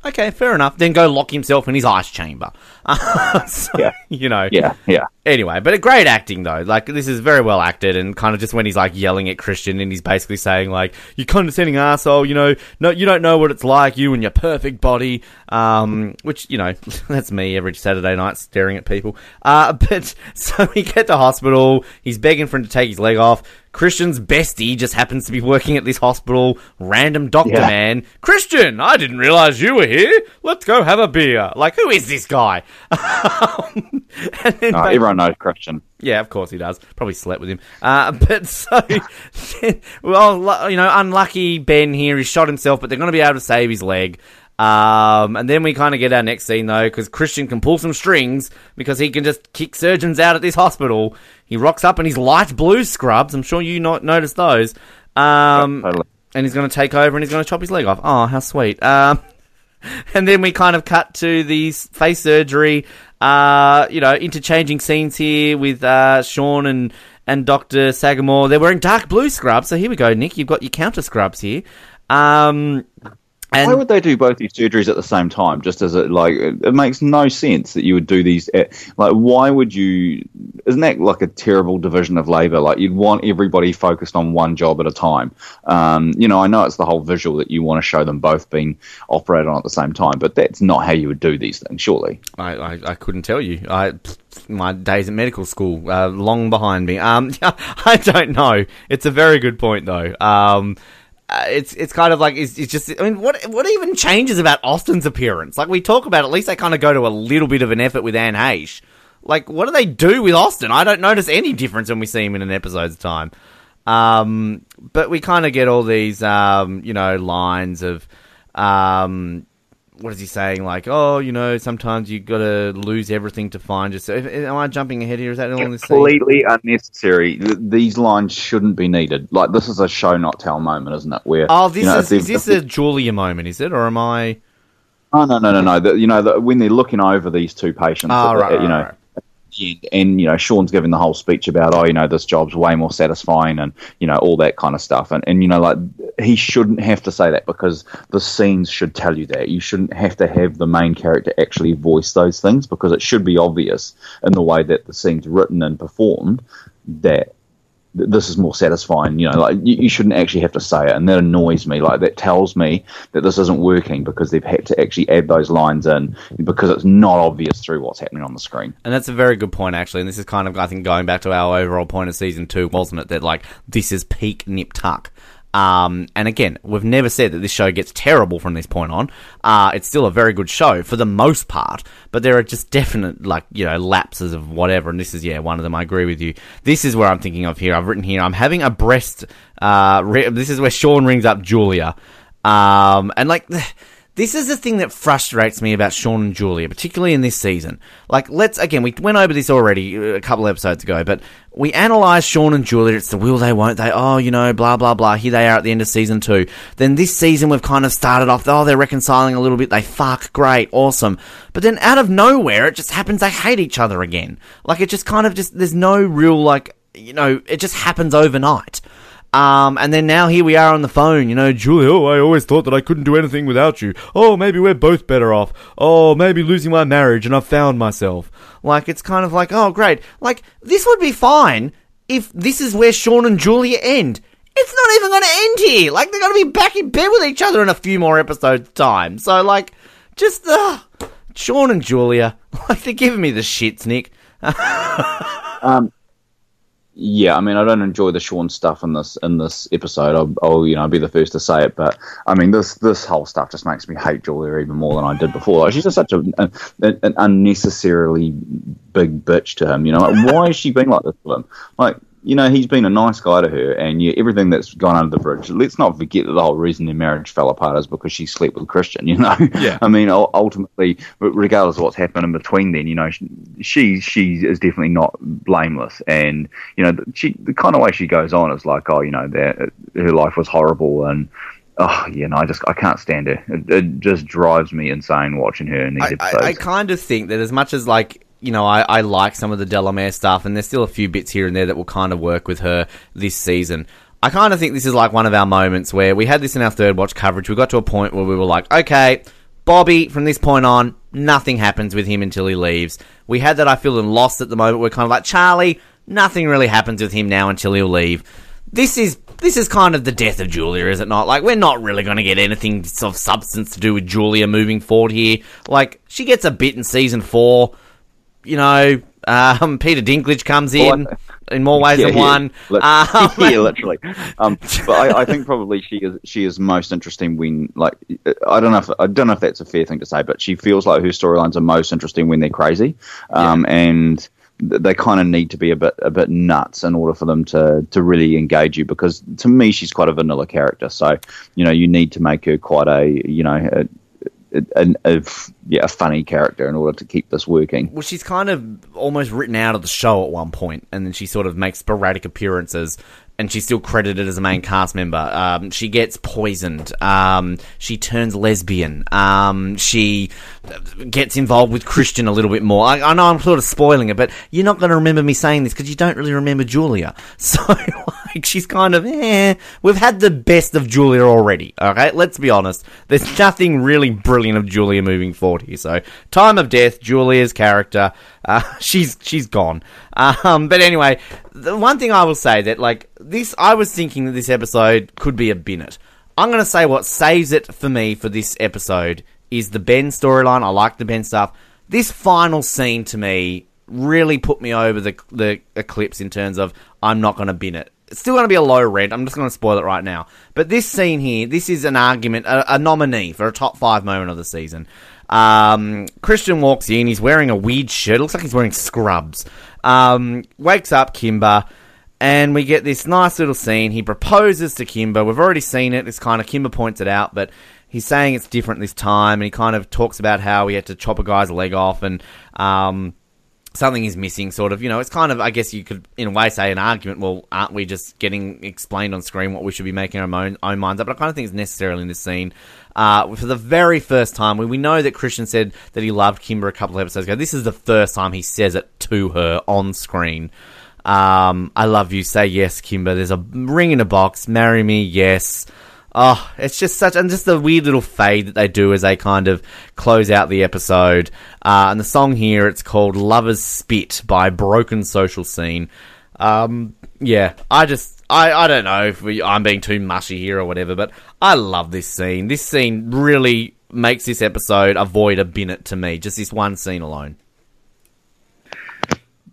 Okay, fair enough. Then go lock himself in his ice chamber. <laughs> so, Yeah. You know. Yeah, yeah. Anyway, but a great acting though. Like this is very well acted, and kind of just when he's like yelling at Christian, and he's basically saying like, "You condescending asshole," you know, no, you don't know what it's like, you and your perfect body. Um, which you know, <laughs> that's me every Saturday night staring at people. Uh, <laughs> but so we get to hospital. He's begging for him to take his leg off. Christian's bestie just happens to be working at this hospital. Random doctor Yeah. man. Christian, I didn't realize you were here. Let's go have a beer. Like, who is this guy? <laughs> and then No, ba- everyone knows Christian. yeah, of course he does. Probably slept with him. Uh, <laughs> but so, well, you know, unlucky Ben here. He shot himself, but they're going to be able to save his leg. Um, and then we kind of get our next scene though, because Christian can pull some strings because he can just kick surgeons out at this hospital. He rocks up in his light blue scrubs. I'm sure you not noticed those. Um, Totally. and he's going to take over and he's going to chop his leg off. Oh, how sweet. Um, <laughs> and then we kind of cut to the face surgery, uh, you know, interchanging scenes here with uh, Sean and, and Dr. Sagamore. They're wearing dark blue scrubs. So here we go, Nick. You've got your counter scrubs here. Um, Why would they do both these surgeries at the same time? Just as a like, it it makes no sense that you would do these. At, like, why would you? Isn't that like a terrible division of labor? Like, you'd want everybody focused on one job at a time. Um, you know, I know it's the whole visual that you want to show them both being operated on at the same time, but that's not how you would do these things, surely. I, I, I couldn't tell you. I my days at medical school uh, long behind me. Um, <laughs> I don't know. It's a very good point though. Um, uh, it's it's kind of like it's, it's just. I mean, what what even changes about Austin's appearance? Like we talk about, at least they kind of go to a little bit of an effort with Anne Heche. Like, what do they do with Austin? I don't notice any difference when we see him in an episode's time. Um, but we kind of get all these, um, you know, lines of, um, what is he saying? Like, oh, you know, sometimes you've got to lose everything to find yourself. Am I jumping ahead here? Is that? Completely unnecessary. These lines shouldn't be needed. Like, this is a show not tell moment, isn't it? Where Oh, this you know, is is this a Julia moment? Is it, or am I? Oh no no no no! The, you know the, when they're looking over these two patients, Oh, right, you right, know, right. And, you know Sean's giving the whole speech about oh you know this job's way more satisfying and you know all that kind of stuff. And and you know like he shouldn't have to say that because the scenes should tell you that. You shouldn't have to have the main character actually voice those things because it should be obvious in the way that the scene's written and performed that th- this is more satisfying. You know, like you, you shouldn't actually have to say it, and that annoys me. Like that tells me that this isn't working because they've had to actually add those lines in because it's not obvious through what's happening on the screen. And that's a very good point, actually. And this is kind of, I think, going back to our overall point of season two, wasn't it? That like this is peak Nip Tuck. Um, and again, we've never said that this show gets terrible from this point on. Uh, it's still a very good show for the most part, but there are just definite, like, you know, lapses of whatever. And this is, yeah, one of them. I agree with you. This is where I'm thinking of here. I've written here, I'm having a breast, uh, re- this is where Sean rings up Julia. Um, and like, <sighs> this is the thing that frustrates me about Sean and Julia, particularly in this season. Like, let's again, we went over this already uh, a couple episodes ago, but we analyze Sean and Julia. It's the will they, won't they? Oh, you know, blah blah blah. Here they are at the end of season two. Then this season we've kind of started off. Oh, they're reconciling a little bit. They fuck, great, awesome. But then out of nowhere, it just happens they hate each other again. Like it just kind of just there's no real like you know it just happens overnight. Um, and then now here we are on the phone, you know, Julie, oh, I always thought that I couldn't do anything without you. Oh, maybe we're both better off. Oh, maybe losing my marriage and I've found myself. Like, it's kind of like, oh, great. Like, this would be fine if this is where Sean and Julia end. It's not even going to end here. Like, they're going to be back in bed with each other in a few more episodes' time. So, like, just, uh, Sean and Julia, <laughs> like, they're giving me the shits, Nick. <laughs> Um, yeah, I mean, I don't enjoy the Sean stuff in this in this episode. I'll, I'll you know be the first to say it, but I mean, this this whole stuff just makes me hate Julia even more than I did before. Like, she's just such a, an, an unnecessarily big bitch to him. You know, like, why is she being like this to him? Like, you know, he's been a nice guy to her, and yeah, everything that's gone under the bridge. Let's not forget that the whole reason their marriage fell apart is because she slept with Christian. You know, <laughs> Yeah. I mean, ultimately, regardless of what's happened in between, then you know, she she is definitely not blameless, and you know, she the kind of way she goes on is like, oh, you know, that uh, her life was horrible, and oh, you know, I just I can't stand her. It, it just drives me insane watching her in these I, episodes. I, I kind of think that as much as like you know I, I like some of the Delamere stuff, and there's still a few bits here and there that will kind of work with her this season. I kind of think this is like one of our moments where we had this in our third watch coverage. We got to a point where we were like, okay, Bobby, from this point on, nothing happens with him until he leaves. We had that I feel in Lost at the moment. We're kind of like Charlie. Nothing really happens with him now until he'll leave. This is this is kind of the death of Julia, is it not? Like we're not really going to get anything of substance to do with Julia moving forward here. Like she gets a bit in season four. You know, um, Peter Dinklage comes in well, in more ways yeah, than one. Yeah, um, <laughs> yeah literally. Um, <laughs> but I, I, think probably she is she is most interesting when like I don't know if I don't know if that's a fair thing to say, but she feels like her storylines are most interesting when they're crazy, um, yeah. and they kind of need to be a bit a bit nuts in order for them to to really engage you because to me she's quite a vanilla character so you know you need to make her quite a you know a, a, yeah, a funny character in order to keep this working. Well, she's kind of almost written out of the show at one point, and then she sort of makes sporadic appearances and she's still credited as a main cast member. Um, she gets poisoned. Um, she turns lesbian. Um, she gets involved with Christian a little bit more. I, I know I'm sort of spoiling it, but you're not going to remember me saying this because you don't really remember Julia. <laughs> So, like, she's kind of, eh. We've had the best of Julia already, okay? Let's be honest. There's nothing really brilliant of Julia moving forward here. So, time of death, Julia's character, uh, <laughs> she's, she's gone. Um, but anyway, the one thing I will say that like this, I was thinking that this episode could be a Binnett. I'm going to say what saves it for me for this episode is the Ben storyline. I like the Ben stuff. This final scene to me really put me over the the eclipse in terms of I'm not going to bin it. It's still going to be a low rent. I'm just going to spoil it right now. But this scene here, this is an argument, a, a nominee for a top five moment of the season. Um, Christian walks in. He's wearing a weird shirt. looks like he's wearing scrubs. Um, wakes up Kimber, and we get this nice little scene. He proposes to Kimber. We've already seen it. It's kind of Kimber points it out, but he's saying it's different this time, and he kind of talks about how he had to chop a guy's leg off, and um, something is missing, sort of. You know, it's kind of, I guess you could, in a way, say an argument. Well, aren't we just getting explained on screen what we should be making our own, own minds up? But I kind of think it's necessarily in this scene. Uh, for the very first time, we, we know that Christian said that he loved Kimber a couple of episodes ago. This is the first time he says it to her on screen. Um, I love you. Say yes, Kimber. There's a ring in a box. Marry me. Yes. Oh, it's just such, and just the weird little fade that they do as they kind of close out the episode. Uh, and the song here, it's called Lover's Spit by Broken Social Scene. Um, yeah, I just, I, I don't know if we, I'm being too mushy here or whatever, but I love this scene. This scene really makes this episode avoid a Binnett to me, just this one scene alone.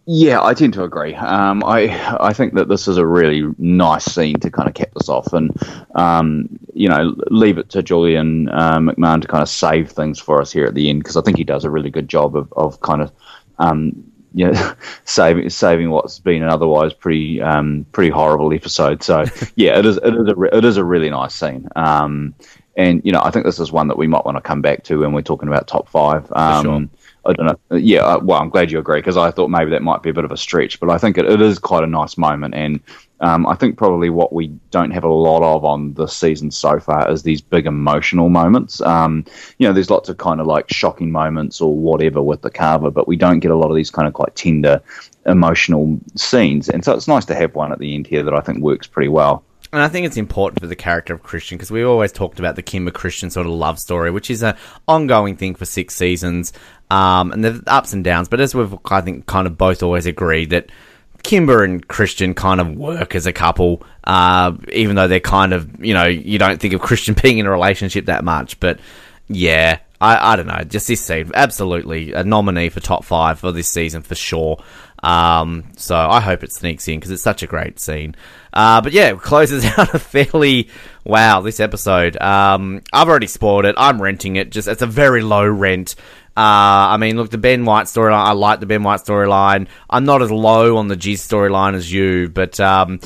Yeah, I tend to agree. Um, I I think that this is a really nice scene to kind of cap this off, and um, you know, leave it to Julian uh, McMahon to kind of save things for us here at the end because I think he does a really good job of, of kind of um, you know, <laughs> saving saving what's been an otherwise pretty um, pretty horrible episode. So <laughs> yeah, it is it is a it is a really nice scene. Um, and you know, I think this is one that we might want to come back to when we're talking about top five. Um, sure. I don't know. Yeah, uh, well, I'm glad you agree because I thought maybe that might be a bit of a stretch, but I think it, it is quite a nice moment, and um, I think probably what we don't have a lot of on this season so far is these big emotional moments. Um, you know, there's lots of kind of like shocking moments or whatever with the Carver, but we don't get a lot of these kind of quite tender emotional scenes, and so it's nice to have one at the end here that I think works pretty well. And I think it's important for the character of Christian because we always talked about the Kimber Christian sort of love story, which is an ongoing thing for six seasons. Um, and the ups and downs, but as we've, I think, kind of both always agreed that Kimber and Christian kind of work as a couple, uh, even though they're kind of, you know, you don't think of Christian <laughs> being in a relationship that much. But yeah, I, I don't know. Just this scene, absolutely a nominee for top five for this season for sure. Um, so I hope it sneaks in because it's such a great scene. Uh, but yeah, closes <laughs> out a fairly wow this episode. Um, I've already spoiled it. I'm renting it. Just it's a very low rent. Uh, I mean, look, the Ben White storyline, I like the Ben White storyline. I'm not as low on the G storyline as you, but um,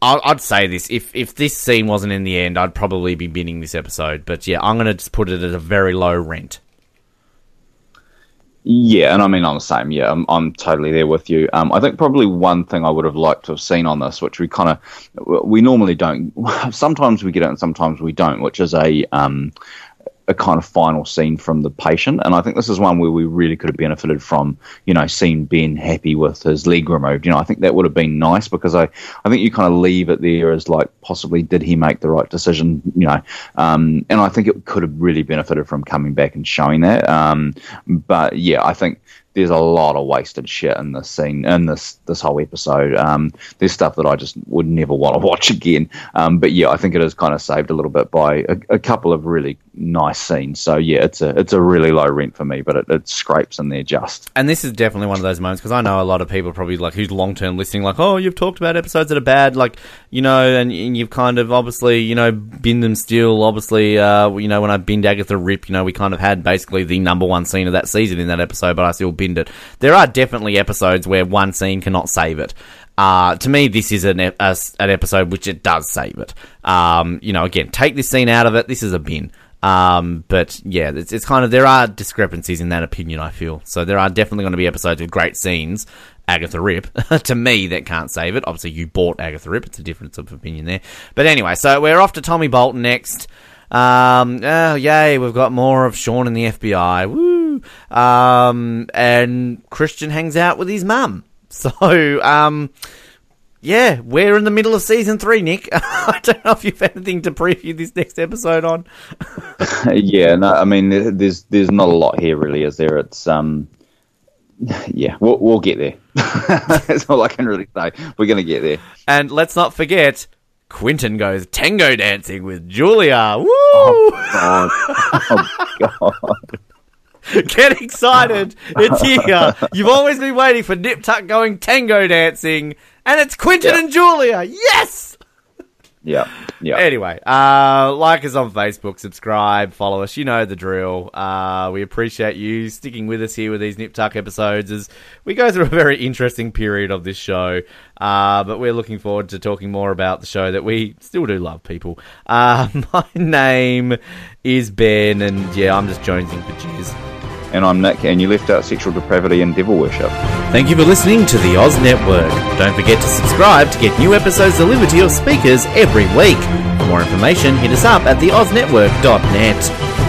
i would say this: if if this scene wasn't in the end, I'd probably be binning this episode. But yeah, I'm to just put it at a very low rent. Yeah, and I mean, I'm the same. Yeah, I'm, I'm totally there with you. Um, I think probably one thing I would have liked to have seen on this, which we kind of, we normally don't. <laughs> Sometimes we get it, and sometimes we don't. Which is a um, a kind of final scene from the patient. And I think this is one where we really could have benefited from, you know, seeing Ben happy with his leg removed. You know, I think that would have been nice because I, I think you kind of leave it there as like possibly did he make the right decision, you know, um, and I think it could have really benefited from coming back and showing that. Um, but yeah, I think there's a lot of wasted shit in this scene in this this whole episode. Um, there's stuff that I just would never want to <laughs> watch again. Um, but yeah, I think it is kind of saved a little bit by a, a, couple of really nice scenes. So yeah, it's a it's a really low rent for me, but it, it scrapes in there just. And this is definitely one of those moments because I know a lot of people probably like who's long term listening, like, oh, you've talked about episodes that are bad, like you know, and, and you've kind of obviously you know binned them still. Obviously, uh, you know, when I binned Agatha Ripp, you know, we kind of had basically the number one scene of that season in that episode, but I still binned it. There are definitely episodes where one scene cannot save it. Uh, to me, this is an, a, an episode which it does save it. Um, you know, again, take this scene out of it. This is a bin. Um, but yeah, it's, it's kind of there are discrepancies in that opinion. I feel so. There are definitely going to be episodes with great scenes. Agatha Ripp, <laughs> to me, that can't save it. Obviously, you bought Agatha Ripp. It's a difference of opinion there. But anyway, so we're off to Tommy Bolton next. Um, oh, yay, we've got more of Sean and the FBI. Woo! Um, and Christian hangs out with his mum. <laughs> So, um, yeah, we're in the middle of season three, Nick. <laughs> I don't know if you've anything to preview this next episode on. <laughs> yeah, no, I mean, there's there's not a lot here, really, is there? It's um, <sighs> yeah, we'll we'll get there. That's all I can really say. We're gonna get there. And let's not forget, Quentin goes tango dancing with Julia. Woo! Oh God! Oh God! <laughs> Get excited! <laughs> It's here. You've always been waiting for Nip Tuck going tango dancing, and it's Quentin yep. and Julia. Yes. Yeah. Yeah. Anyway, uh, like us on Facebook, subscribe, follow us. You know the drill. Uh, we appreciate you sticking with us here with these Nip Tuck episodes as we go through a very interesting period of this show. Uh, but we're looking forward to talking more about the show that we still do love, people. Uh, <laughs> my name is Ben, and yeah, I'm just jonesing for jizz. And I'm Nick, and you left out sexual depravity and devil worship. Thank you for listening to the Oz Network. Don't forget to subscribe to get new episodes delivered to your speakers every week. For more information, hit us up at theoznetwork.net.